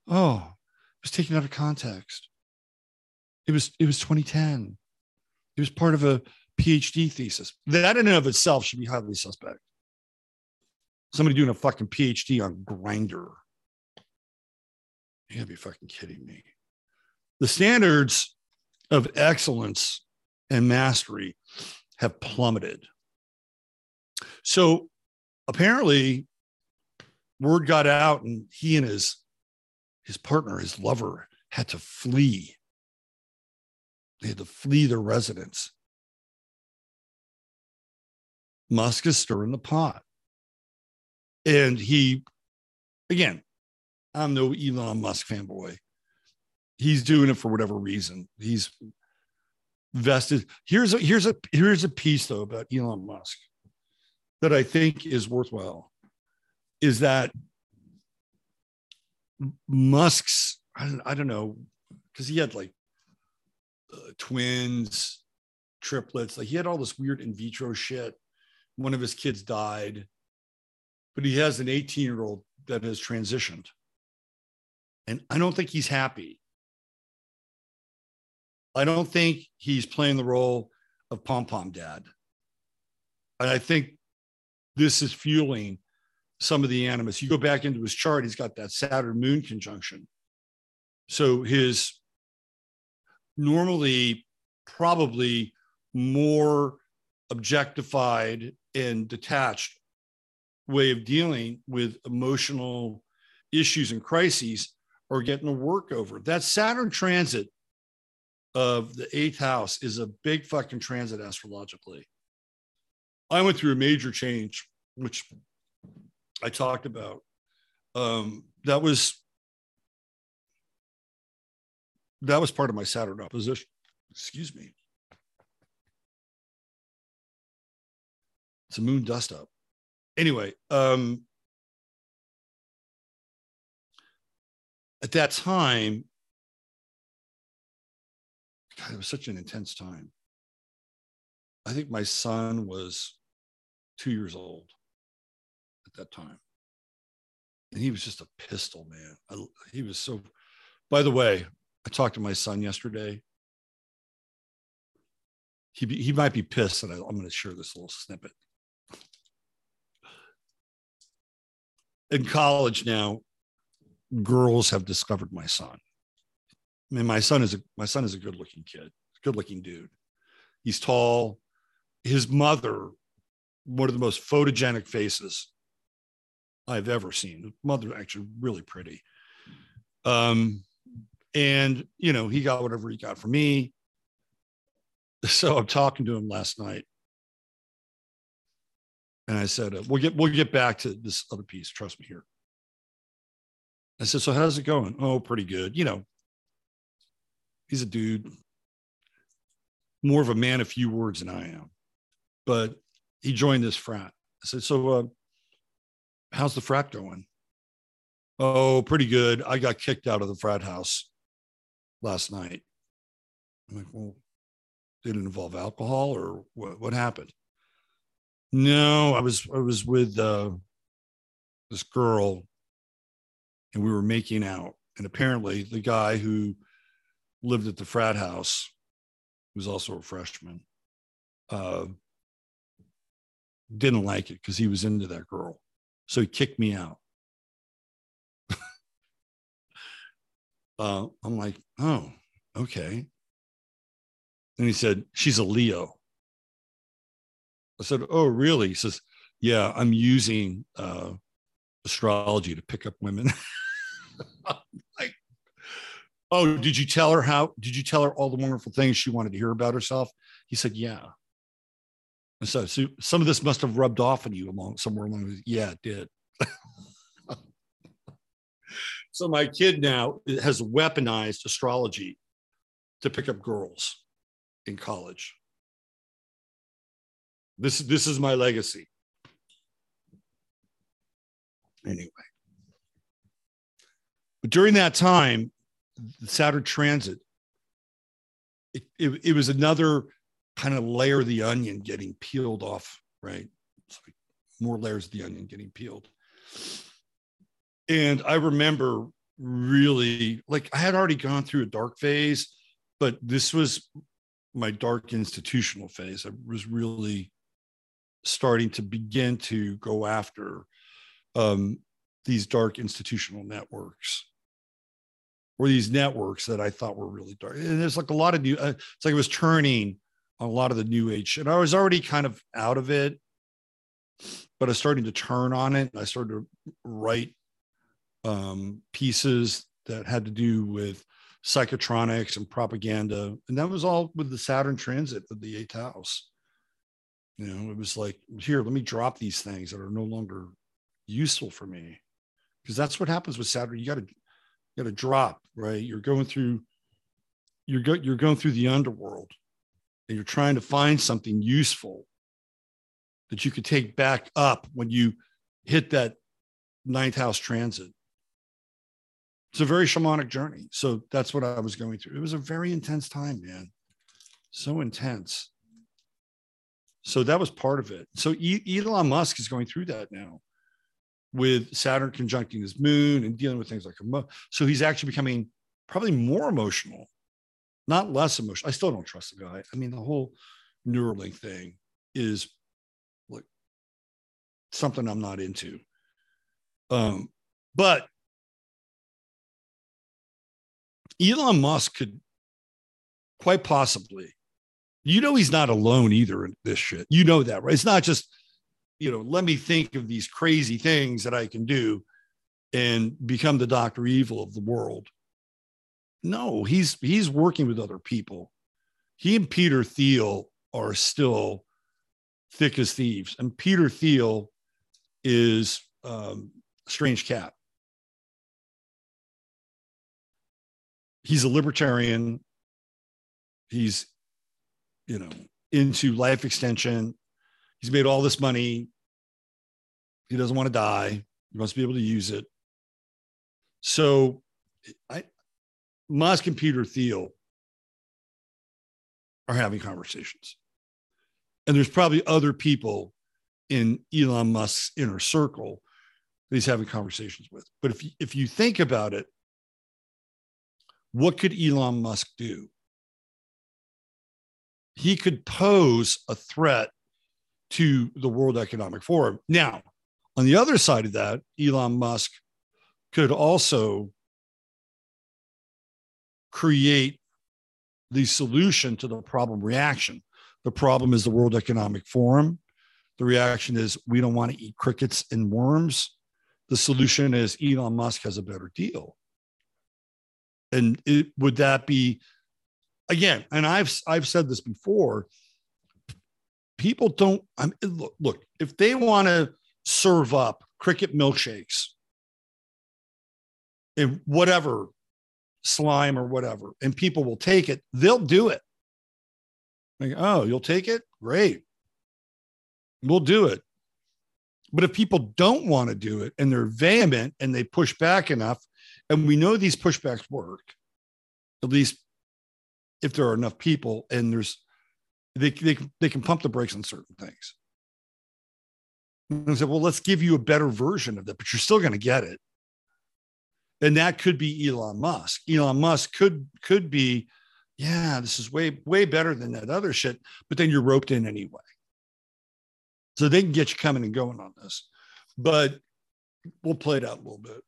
oh, it was taken out of context. It was it was 2010. It was part of a PhD thesis. That in and of itself should be highly suspect. Somebody doing a fucking PhD on Grindr. You gotta be fucking kidding me. The standards of excellence and mastery have plummeted. So apparently, word got out, and he and his his partner, his lover, had to flee. They had to flee their residence. Musk is stirring the pot. And he, again, I'm no Elon Musk fanboy. He's doing it for whatever reason. He's vested. Here's a here's a here's a piece though about Elon Musk that I think is worthwhile. Is that Musk's? I don't, I don't know because he had like uh, twins, triplets. Like he had all this weird in vitro shit. One of his kids died, but he has an 18 year old that has transitioned. And I don't think he's happy. I don't think he's playing the role of pom pom dad. And I think this is fueling some of the animus. You go back into his chart, he's got that Saturn moon conjunction. So his normally probably more objectified and detached way of dealing with emotional issues and crises are getting a work over. That Saturn transit of the eighth house is a big fucking transit astrologically. I went through a major change, which I talked about. Um, that was that was part of my Saturn opposition. Excuse me. It's a moon dust up. Anyway, um, at that time, God, it was such an intense time. I think my son was two years old at that time. And he was just a pistol, man. I, he was so, by the way, I talked to my son yesterday. He, he might be pissed that I, I'm going to share this little snippet. In college now, girls have discovered my son. I mean, my son is a my son is a good looking kid, good looking dude. He's tall. His mother, one of the most photogenic faces I've ever seen. Mother actually really pretty. Um, and you know, he got whatever he got from me. So I'm talking to him last night, and I said, uh, "We'll get we'll get back to this other piece. Trust me here." I said, "So how's it going?" "Oh, pretty good." You know, he's a dude, more of a man of few words than I am. but he joined this frat. I said, So, uh, how's the frat going? Oh, pretty good. I got kicked out of the frat house last night. I'm like, Well, did it involve alcohol or what, what happened? No, I was I was with uh, this girl and we were making out. And apparently the guy who lived at the frat house, who's also a freshman, uh, didn't like it because he was into that girl. So he kicked me out. Uh, I'm like, oh, okay. And he said, she's a Leo. I said, oh, really? He says, yeah, I'm using uh, astrology to pick up women. like, oh, did you tell her how? Did you tell her all the wonderful things she wanted to hear about herself? He said, yeah. And so, so some of this must have rubbed off on you along somewhere along. The, way. yeah, it did. so my kid now has weaponized astrology to pick up girls in college. This this is my legacy. Anyway. But during that time, the Saturn transit, it, it, it was another kind of layer of the onion getting peeled off, right? Like more layers of the onion getting peeled. And I remember really like I had already gone through a dark phase, but this was my dark institutional phase. I was really starting to begin to go after um, these dark institutional networks or these networks that I thought were really dark. And there's like a lot of new, uh, it's like it was turning on a lot of the new age. And I was already kind of out of it, but I was starting to turn on it. I started to write um, pieces that had to do with psychotronics and propaganda. And that was all with the Saturn transit of the eighth house. You know, it was like, here, let me drop these things that are no longer useful for me. Because that's what happens with Saturn. You got to you got to drop, right? You're going through you're go, you're going through the underworld and you're trying to find something useful that you could take back up when you hit that ninth house transit. It's a very shamanic journey. So that's what I was going through. It was a very intense time, man. So intense. So that was part of it. So Elon Musk is going through that now with Saturn conjuncting his moon and dealing with things like emo- so he's actually becoming probably more emotional, not less emotional. I still don't trust the guy. I mean, the whole Neuralink thing is like something I'm not into. Um, but Elon Musk could quite possibly, you know, he's not alone either in this shit. You know that, right? It's not just you know, let me think of these crazy things that I can do and become the Dr. Evil of the world. No, he's he's working with other people. He and Peter Thiel are still thick as thieves. And Peter Thiel is um, strange cat. He's a libertarian. He's, you know, into life extension he's made all this money. He doesn't want to die. He wants to be able to use it. So I Musk and Peter Thiel are having conversations. And there's probably other people in Elon Musk's inner circle that he's having conversations with. But if, if you think about it, what could Elon Musk do? He could pose a threat to the World Economic Forum. Now, on the other side of that, Elon Musk could also create the solution to the problem reaction. The problem is the World Economic Forum. The reaction is we don't want to eat crickets and worms. The solution is Elon Musk has a better deal. And it, would that be again? And I've I've said this before people don't I mean, look, look if they want to serve up cricket milkshakes and whatever slime or whatever and people will take it they'll do it like oh you'll take it great we'll do it. But if people don't want to do it and they're vehement and they push back enough, and we know these pushbacks work, at least if there are enough people and there's they, they, they can pump the brakes on certain things. And I said, well, let's give you a better version of that, but you're still going to get it. And that could be Elon Musk. Elon Musk could could be, yeah, this is way, way better than that other shit, but then you're roped in anyway. So they can get you coming and going on this. But we'll play it out a little bit.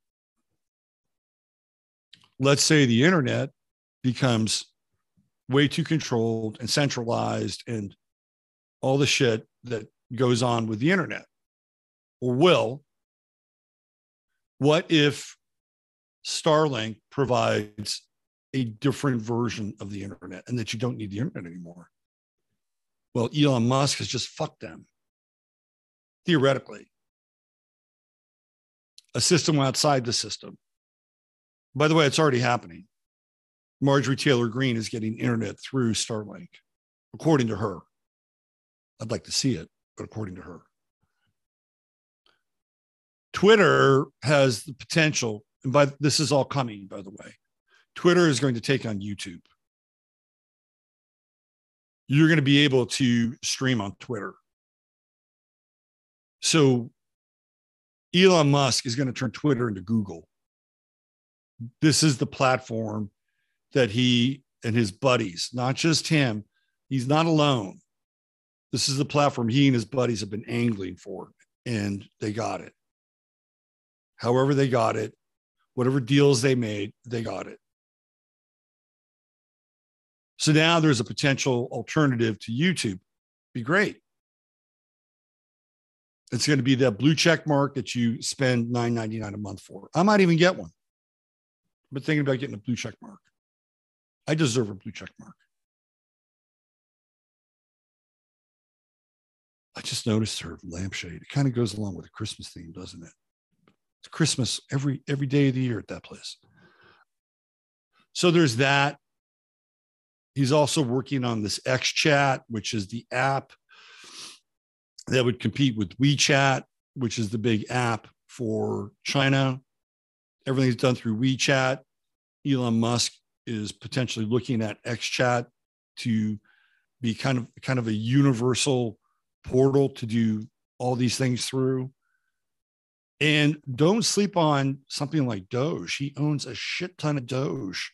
Let's say the internet becomes way too controlled and centralized and all the shit that goes on with the internet or will. What if Starlink provides a different version of the internet and that you don't need the internet anymore? Well, Elon Musk has just fucked them theoretically. A system outside the system. By the way, it's already happening. Marjorie Taylor Greene is getting internet through Starlink, according to her. I'd like to see it, but according to her. Twitter has the potential, and by this is all coming, by the way. Twitter is going to take on YouTube. You're going to be able to stream on Twitter. So Elon Musk is going to turn Twitter into Google. This is the platform that he and his buddies, not just him, he's not alone. This is the platform he and his buddies have been angling for, and they got it. However, they got it, whatever deals they made, they got it. So now there's a potential alternative to YouTube. Be great. It's going to be that blue check mark that you spend $9.99 a month for. I might even get one, but thinking about getting a blue check mark. I deserve a blue check mark. I just noticed her lampshade. It kind of goes along with the Christmas theme, doesn't it? It's Christmas every every day of the year at that place. So there's that. He's also working on this X Chat, which is the app that would compete with WeChat, which is the big app for China. Everything's done through WeChat. Elon Musk is potentially looking at XChat to be kind of kind of a universal portal to do all these things through. And don't sleep on something like Doge. He owns a shit ton of Doge.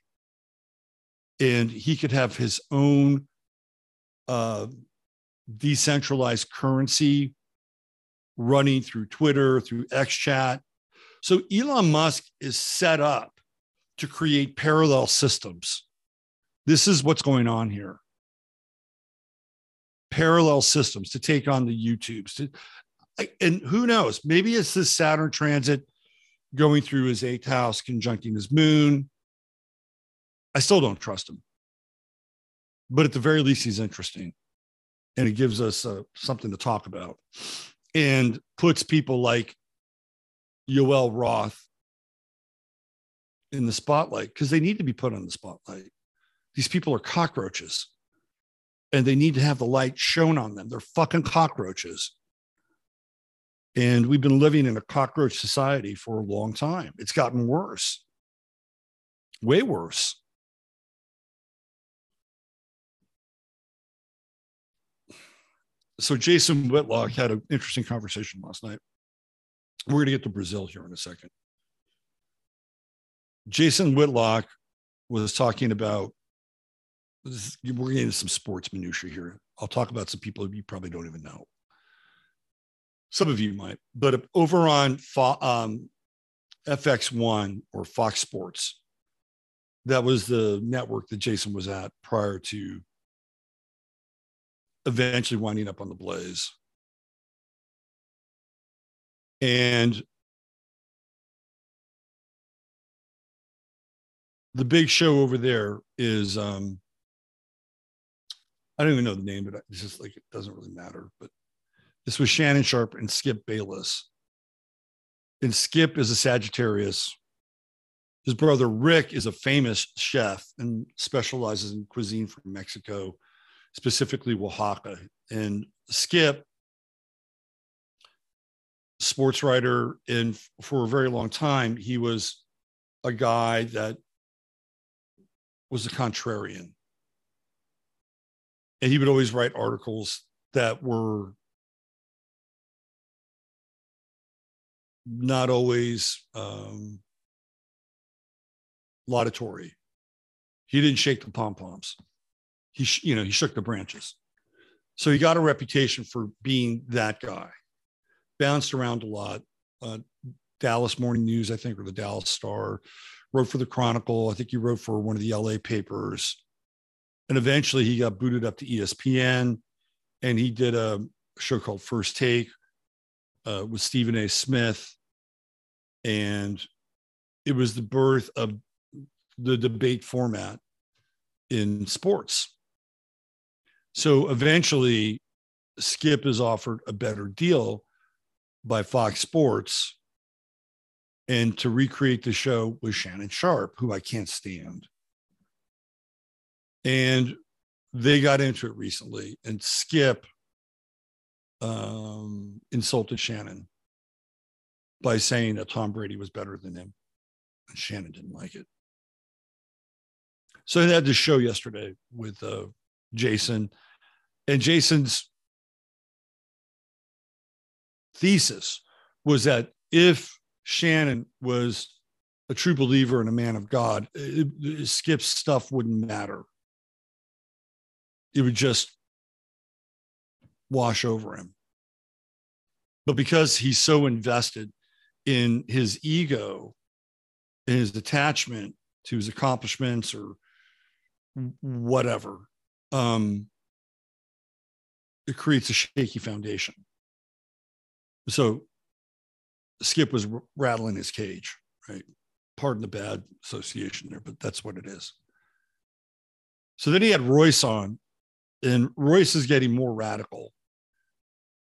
And he could have his own uh, decentralized currency running through Twitter, through XChat. So Elon Musk is set up to create parallel systems. This is what's going on here. Parallel systems to take on the YouTubes. To, and who knows? Maybe it's this Saturn transit going through his eighth house, conjuncting his moon. I still don't trust him. But at the very least, he's interesting and it gives us uh, something to talk about and puts people like Yoel Roth in the spotlight because they need to be put on the spotlight. These people are cockroaches and they need to have the light shown on them. They're fucking cockroaches. And we've been living in a cockroach society for a long time. It's gotten worse, way worse. so Jason Whitlock had an interesting conversation last night. We're going to get to Brazil here in a second. Jason Whitlock was talking about we're getting into some sports minutia here. I'll talk about some people you probably don't even know. Some of you might, but over on um, FS1 or Fox Sports, that was the network that Jason was at prior to eventually winding up on the Blaze. And the big show over there is um, I don't even know the name, but it's just like it doesn't really matter. But this was Shannon Sharpe and Skip Bayless. And Skip is a Sagittarius. His brother Rick is a famous chef and specializes in cuisine from Mexico specifically Oaxaca. And Skip sports writer, and for a very long time, he was a guy that was a contrarian. And he would always write articles that were not always um, laudatory. He didn't shake the pom poms. He, sh- you know, he shook the branches. So he got a reputation for being that guy. Bounced around a lot. Uh, Dallas Morning News, I think, or the Dallas Star. Wrote for the Chronicle. I think he wrote for one of the LA papers. And eventually he got booted up to ESPN and he did a show called First Take uh, with Stephen A. Smith. And it was the birth of the debate format in sports. So eventually, Skip is offered a better deal by Fox Sports and to recreate the show with Shannon Sharpe, who I can't stand. And they got into it recently, and Skip um, insulted Shannon by saying that Tom Brady was better than him. And Shannon didn't like it. So they had this show yesterday with uh, Jason, and Jason's thesis was that if Shannon was a true believer and a man of God, it, it, Skip's stuff wouldn't matter. It would just wash over him. But because he's so invested in his ego in his attachment to his accomplishments or whatever, um, it creates a shaky foundation. So Skip was rattling his cage, right? Pardon the bad association there, but that's what it is. So then he had Royce on, and Royce is getting more radical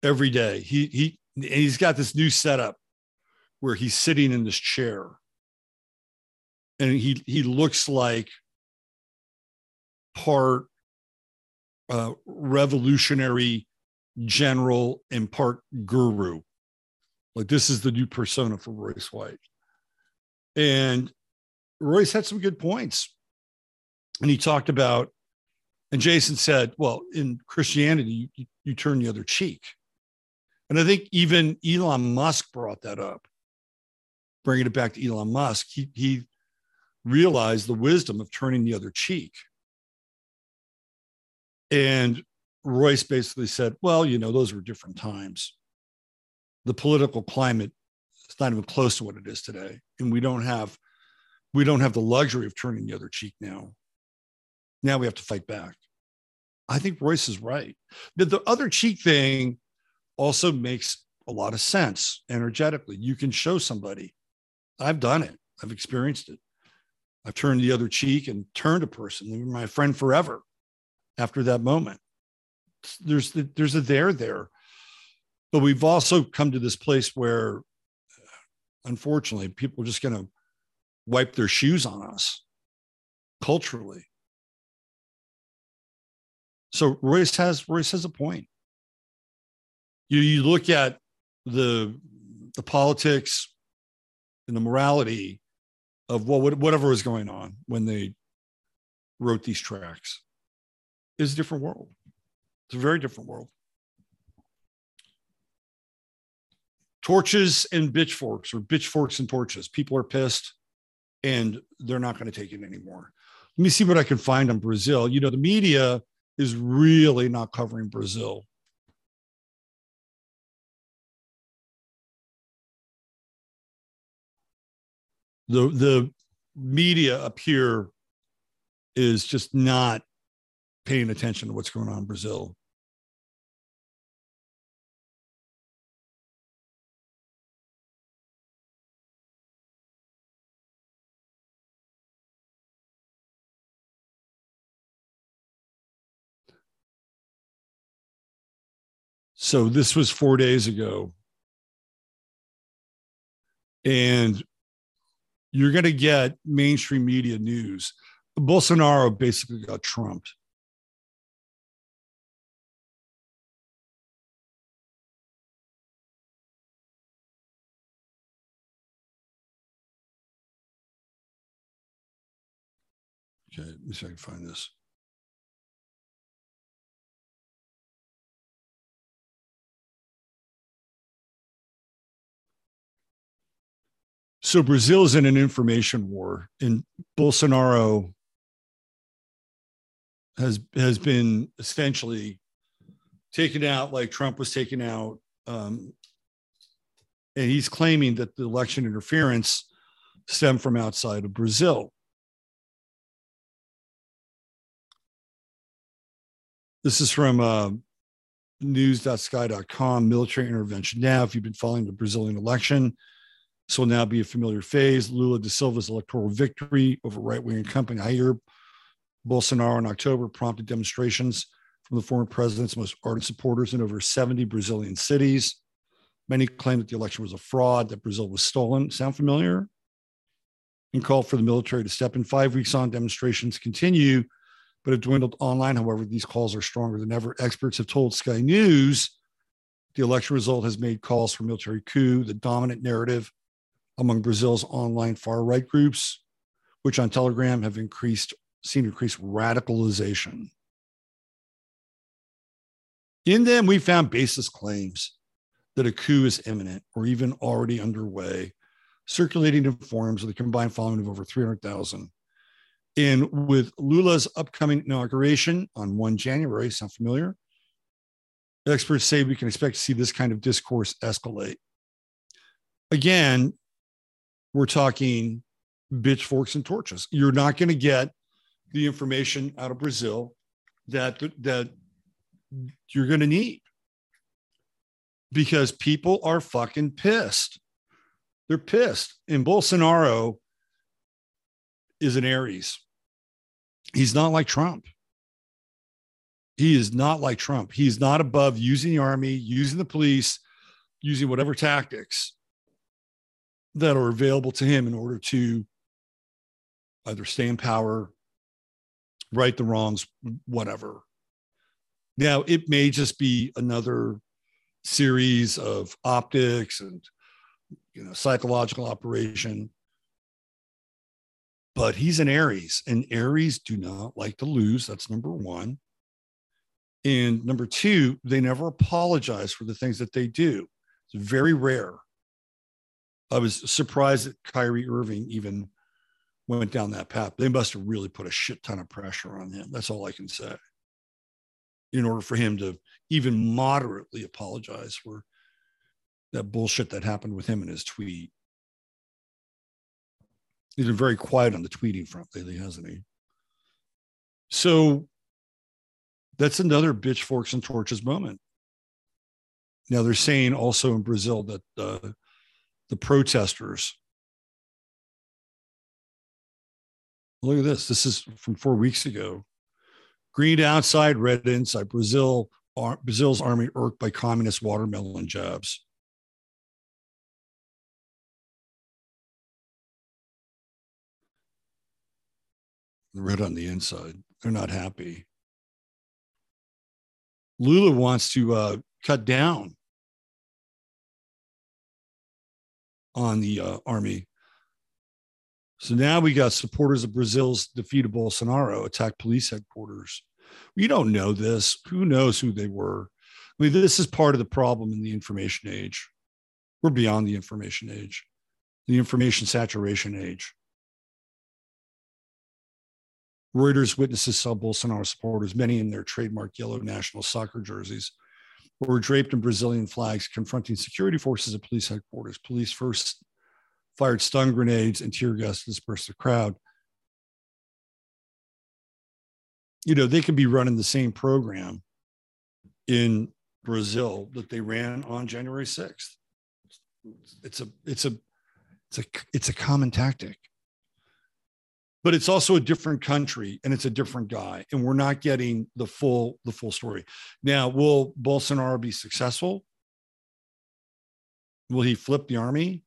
every day. He and he he's got this new setup where he's sitting in this chair, and he he looks like part uh, revolutionary general and part guru. Like this is the new persona for Royce White. And Royce had some good points. And he talked about, and Jason said, well, in Christianity, you, you turn the other cheek. And I think even Elon Musk brought that up, bringing it back to Elon Musk. He, he realized the wisdom of turning the other cheek. And Royce basically said, well, you know, those were different times. The political climate is not even close to what it is today. And we don't have we don't have the luxury of turning the other cheek now. Now we have to fight back. I think Royce is right. The, the other cheek thing also makes a lot of sense energetically. You can show somebody. I've done it. I've experienced it. I've turned the other cheek and turned a person. They were my friend forever after that moment. There's the, there's a there there, but we've also come to this place where, unfortunately, people are just going to wipe their shoes on us culturally. So Royce has Royce has a point. You you look at the the politics and the morality of what whatever was going on when they wrote these tracks is a different world. It's a very different world. Torches and pitchforks, or pitchforks and torches. People are pissed and they're not going to take it anymore. Let me see what I can find on Brazil. You know, the media is really not covering Brazil. The, the media up here is just not paying attention to what's going on in Brazil. So this was four days ago. And you're going to get mainstream media news. Bolsonaro basically got trumped. Me see if I can find this. So Brazil is in an information war, and Bolsonaro has has been essentially taken out like Trump was taken out, um, and he's claiming that the election interference stemmed from outside of Brazil. This is from uh, news.sky.com military intervention. Now, if you've been following the Brazilian election, this will now be a familiar phase. Lula da Silva's electoral victory over right wing incumbent Jair Bolsonaro in October prompted demonstrations from the former president's most ardent supporters in over 70 Brazilian cities. Many claimed that the election was a fraud, that Brazil was stolen. Sound familiar? And called for the military to step in. Five weeks on, demonstrations continue, but have dwindled online. However, these calls are stronger than ever. Experts have told Sky News the election result has made calls for military coup, the dominant narrative among Brazil's online far right groups, which on Telegram have increased, seen increased radicalization. In them, we found baseless claims that a coup is imminent or even already underway, circulating in forums with a combined following of over 300,000. And with Lula's upcoming inauguration on 1 January, sound familiar? Experts say we can expect to see this kind of discourse escalate. Again, we're talking pitchforks and torches. You're not going to get the information out of Brazil that that you're going to need because people are fucking pissed. They're pissed. And Bolsonaro is an Aries. He's not like Trump. He is not like Trump. He's not above using the army, using the police, using whatever tactics that are available to him in order to either stay in power, right the wrongs, whatever. Now, it may just be another series of optics and you know psychological operation but he's an aries and aries do not like to lose that's number one. And number two they never apologize for the things that they do. It's very rare. I was surprised that kyrie irving even went down that path. They must have really put a shit ton of pressure on him that's all i can say. In order for him to even moderately apologize for that bullshit that happened with him in his tweet. He's been very quiet on the tweeting front lately, hasn't he? So that's another bitch forks and torches moment. Now they're saying also in Brazil that uh, the protesters. Look at this. This is from four weeks ago. Green outside, red inside. Brazil, Brazil's army irked by communist watermelon jabs. Red on the inside. They're not happy. Lula wants to uh, cut down on the uh, army so now we got supporters of Brazil's defeated Bolsonaro attack police headquarters. We don't know this. Who knows who they were? I mean, this is part of the problem in the information age. We're beyond the information age, the information saturation age. Reuters witnesses saw Bolsonaro supporters, many in their trademark yellow national soccer jerseys, were draped in Brazilian flags confronting security forces at police headquarters. Police first fired stun grenades and tear gas to disperse the crowd. You know, they could be running the same program in Brazil that they ran on January 6th. It's a it's a it's a it's a common tactic. But it's also a different country and it's a different guy and we're not getting the full the full story. Now, will Bolsonaro be successful? Will he flip the army?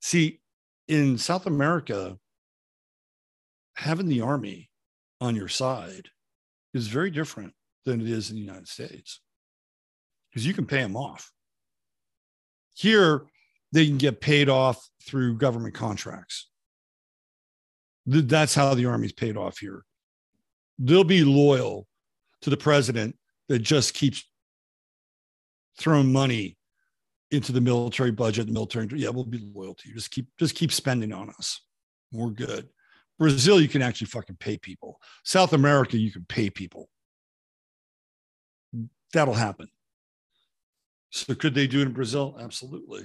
See, in South America, having the army on your side is very different than it is in the United States because you can pay them off. Here, they can get paid off through government contracts. That's how the army's paid off here. they'll be loyal to the president that just keeps throwing money into the military budget, the military. Yeah, we'll be loyal to you. Just keep just keep spending on us. We're good. Brazil, you can actually fucking pay people. South America, you can pay people. That'll happen. So could they do it in Brazil? Absolutely.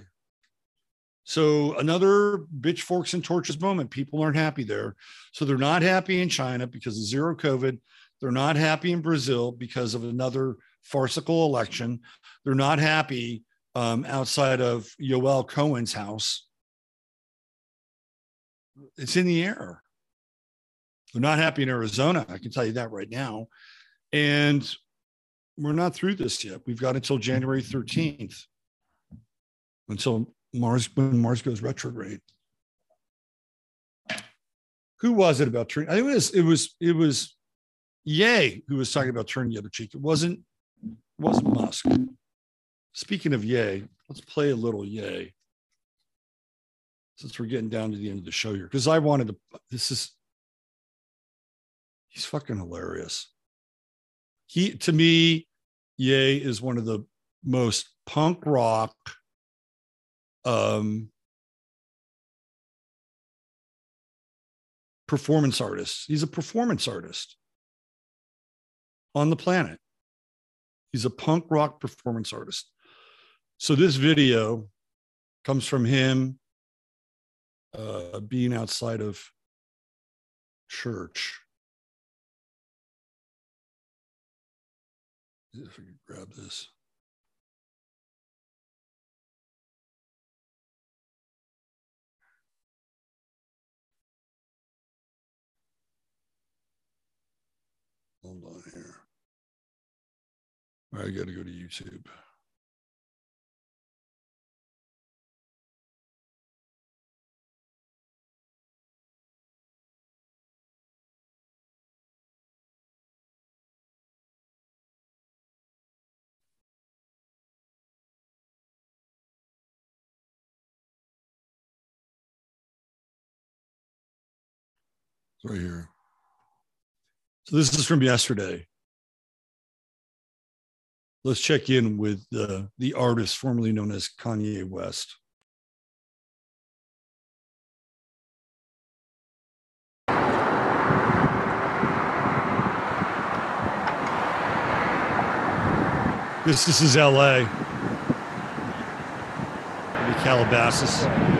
So another bitch forks and torches moment. People aren't happy there. So they're not happy in China because of zero COVID. They're not happy in Brazil because of another farcical election. They're not happy um, outside of Yoel Cohen's house. It's in the air. They're not happy in Arizona. I can tell you that right now. And we're not through this yet. We've got until January 13th until Mars when Mars goes retrograde. Who was it about turning? I think it was it was it was Ye who was talking about turning the other cheek. It wasn't it wasn't Musk. Speaking of Ye, let's play a little Ye. since we're getting down to the end of the show here because I wanted to. This is he's fucking hilarious. He to me, Ye is one of the most punk rock um performance artist. He's a performance artist on the planet. He's a punk rock performance artist. So this video comes from him uh, being outside of church. If we could grab this. Hold on here. I got to go to YouTube. It's right here. So this is from yesterday. Let's check in with uh, the artist formerly known as Kanye West. This, this is LA. Calabasas.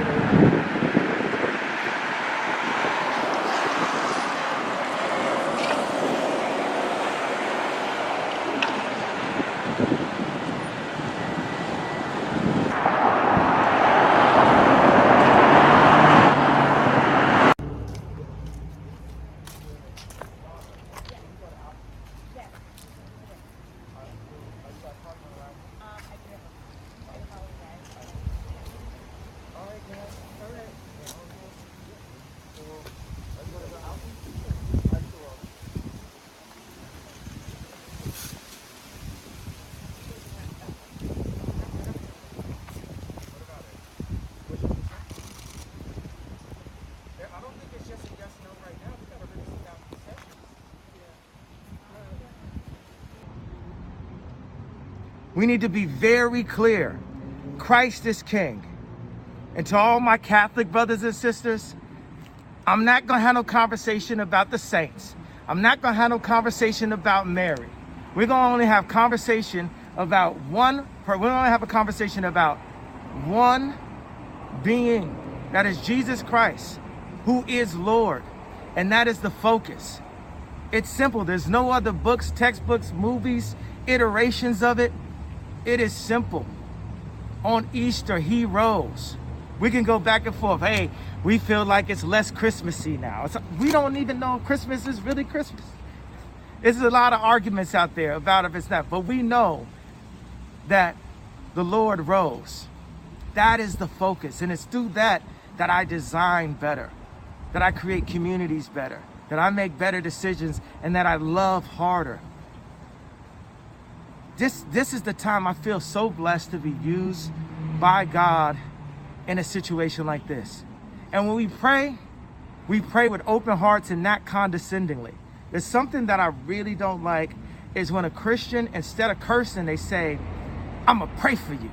We need to be very clear. Christ is King. And to all my Catholic brothers and sisters, I'm not going to have no conversation about the saints. I'm not going to have no conversation about Mary. We're going to only have conversation about one, we're going to have a conversation about one being, that is Jesus Christ, who is Lord. And that is the focus. It's simple. There's no other books, textbooks, movies, iterations of it. It is simple. On Easter, he rose. We can go back and forth. Hey, we feel like it's less Christmassy now. It's, we don't even know Christmas is really Christmas. There's a lot of arguments out there about if it's not, but we know that the Lord rose. That is the focus. And it's through that that I design better, that I create communities better, that I make better decisions, and that I love harder this this is the time I feel so blessed to be used by God in a situation like this. And when we pray, we pray with open hearts and not condescendingly. There's something that I really don't like is when a Christian, instead of cursing, they say, I'm going to pray for you.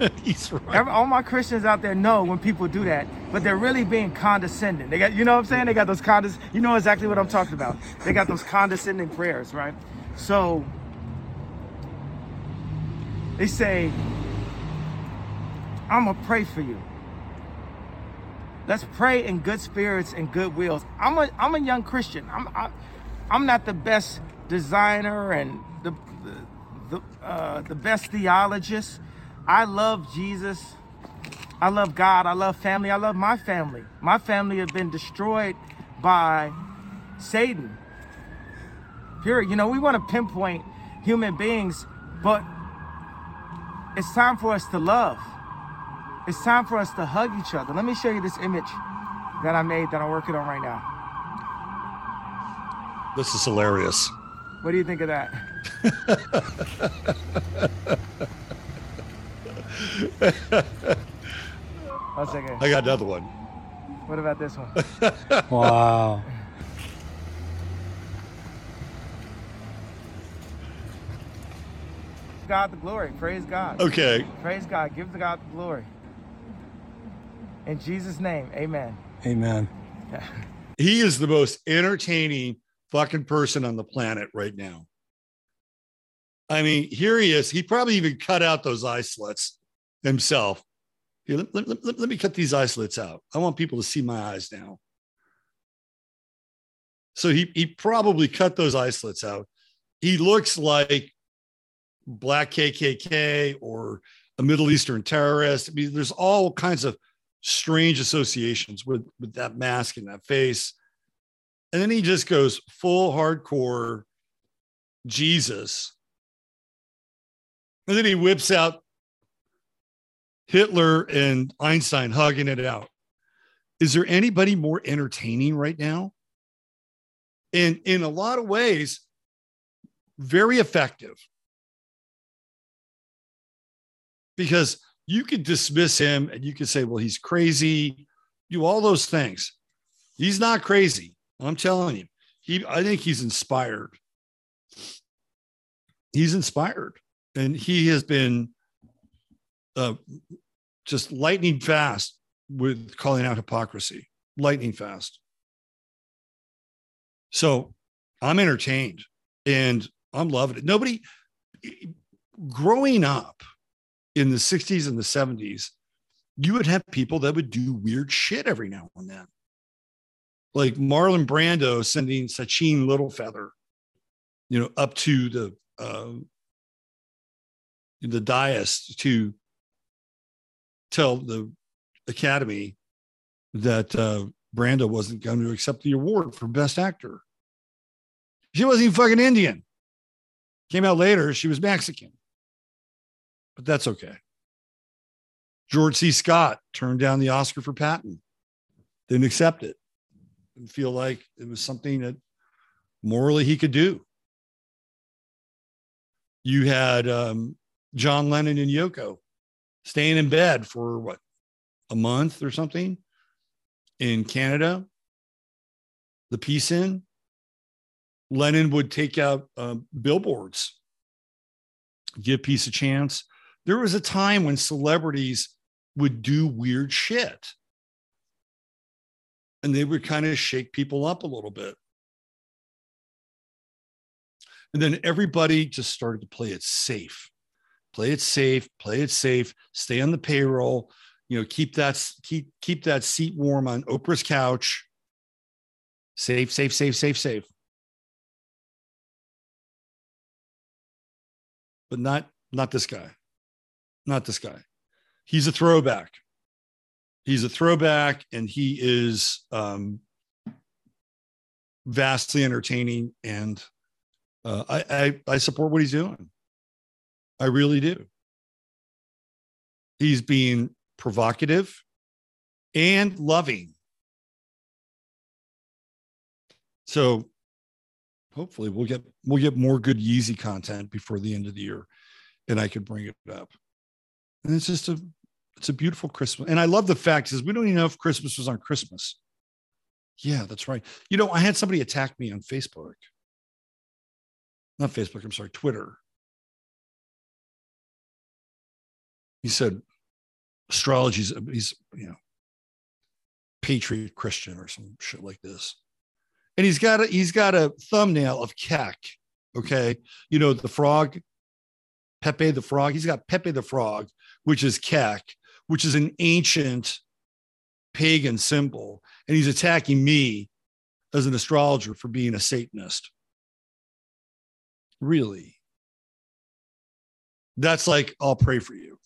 He's right. Every, all my Christians out there know when people do that, but they're really being condescending. They got, you know what I'm saying? They got those condes. You know exactly what I'm talking about. They got those condescending prayers, right? So they say, "I'm gonna pray for you." Let's pray in good spirits and good wills. I'm a I'm a young Christian. I'm I, I'm not the best designer and the the the, uh, the best theologist. I love Jesus. I love God. I love family. I love my family. My family have been destroyed by Satan. Period. You know, we want to pinpoint human beings, but it's time for us to love. It's time for us to hug each other. Let me show you this image that I made that I'm working on right now. This is hilarious. What do you think of that? One second. I got another one. What about this one? Wow. God the glory. Praise God. Okay. Praise God. Give the God the glory. In Jesus' name, amen. Amen. He is the most entertaining fucking person on the planet right now. I mean, here he is. He probably even cut out those eye slits himself. Here, let, let- let- let me cut these eye slits out. I want people to see my eyes now. So he, he probably cut those eye slits out. He looks like black KKK or a Middle Eastern terrorist. I mean, there's all kinds of strange associations with, with that mask and that face. And then he just goes full hardcore Jesus. And then he whips out Hitler and Einstein hugging it out. Is there anybody more entertaining right now? And in a lot of ways, very effective. Because you could dismiss him and you could say, well, he's crazy, do all those things. He's not crazy. I'm telling you. He I think he's inspired. He's inspired. And he has been uh, just lightning fast with calling out hypocrisy. Lightning fast. So I'm entertained and I'm loving it. Nobody growing up in the 60s and the 70s, you would have people that would do weird shit every now and then. Like Marlon Brando sending Sacheen Littlefeather, you know, up to the uh, the dais to tell the Academy that uh, Brando wasn't going to accept the award for Best Actor. She wasn't even fucking Indian. Came out later, she was Mexican. But that's okay. George C. Scott turned down the Oscar for Patton, didn't accept it, didn't feel like it was something that morally he could do. You had um, John Lennon and Yoko staying in bed for what, a month or something in Canada, the peace in. Lennon would take out uh, billboards, give peace a chance. There was a time when celebrities would do weird shit and they would kind of shake people up a little bit. And then everybody just started to play it safe. Play it safe, play it safe, stay on the payroll, you know, keep that keep keep that seat warm on Oprah's couch. Safe, safe, safe, safe, safe. But not not this guy. Not this guy. He's a throwback. He's a throwback and he is um vastly entertaining and uh, I, I I support what he's doing. I really do. He's being provocative and loving. So hopefully we'll get we'll get more good Yeezy content before the end of the year and I could bring it up. And it's just a it's a beautiful Christmas. And I love the fact is we don't even know if Christmas was on Christmas. Yeah, that's right. You know, I had somebody attack me on Facebook not Facebook, I'm sorry, Twitter. He said astrology's he's you know patriot Christian or some shit like this. And he's got a he's got a thumbnail of Kek. Okay. You know, the frog, Pepe the frog. He's got Pepe the frog, which is Kek, which is an ancient pagan symbol. And he's attacking me as an astrologer for being a Satanist. Really? That's like, I'll pray for you.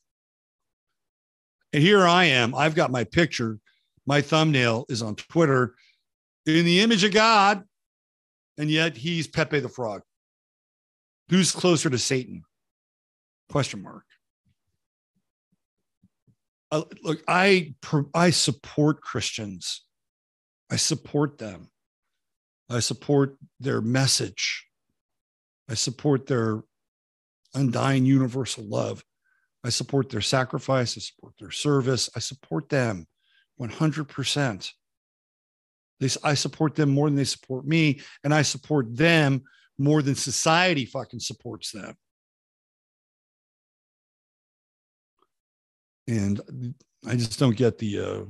And here I am. I've got my picture. My thumbnail is on Twitter in the image of God. And yet he's Pepe the Frog. Who's closer to Satan? Question mark. Uh, look, I I support Christians. I support them. I support their message. I support their undying universal love. I support their sacrifice. I support their service. I support them 100%. They, I support them more than they support me, and I support them more than society fucking supports them. And I just don't get the, uh,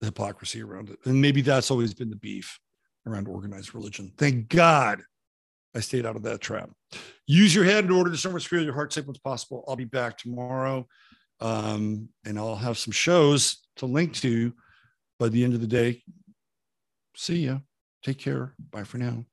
hypocrisy around it. And maybe that's always been the beef around organized religion. Thank God I stayed out of that trap. Use your head in order to so feel your heart safe as possible. I'll be back tomorrow um, and I'll have some shows to link to by the end of the day. See ya. Take care. Bye for now.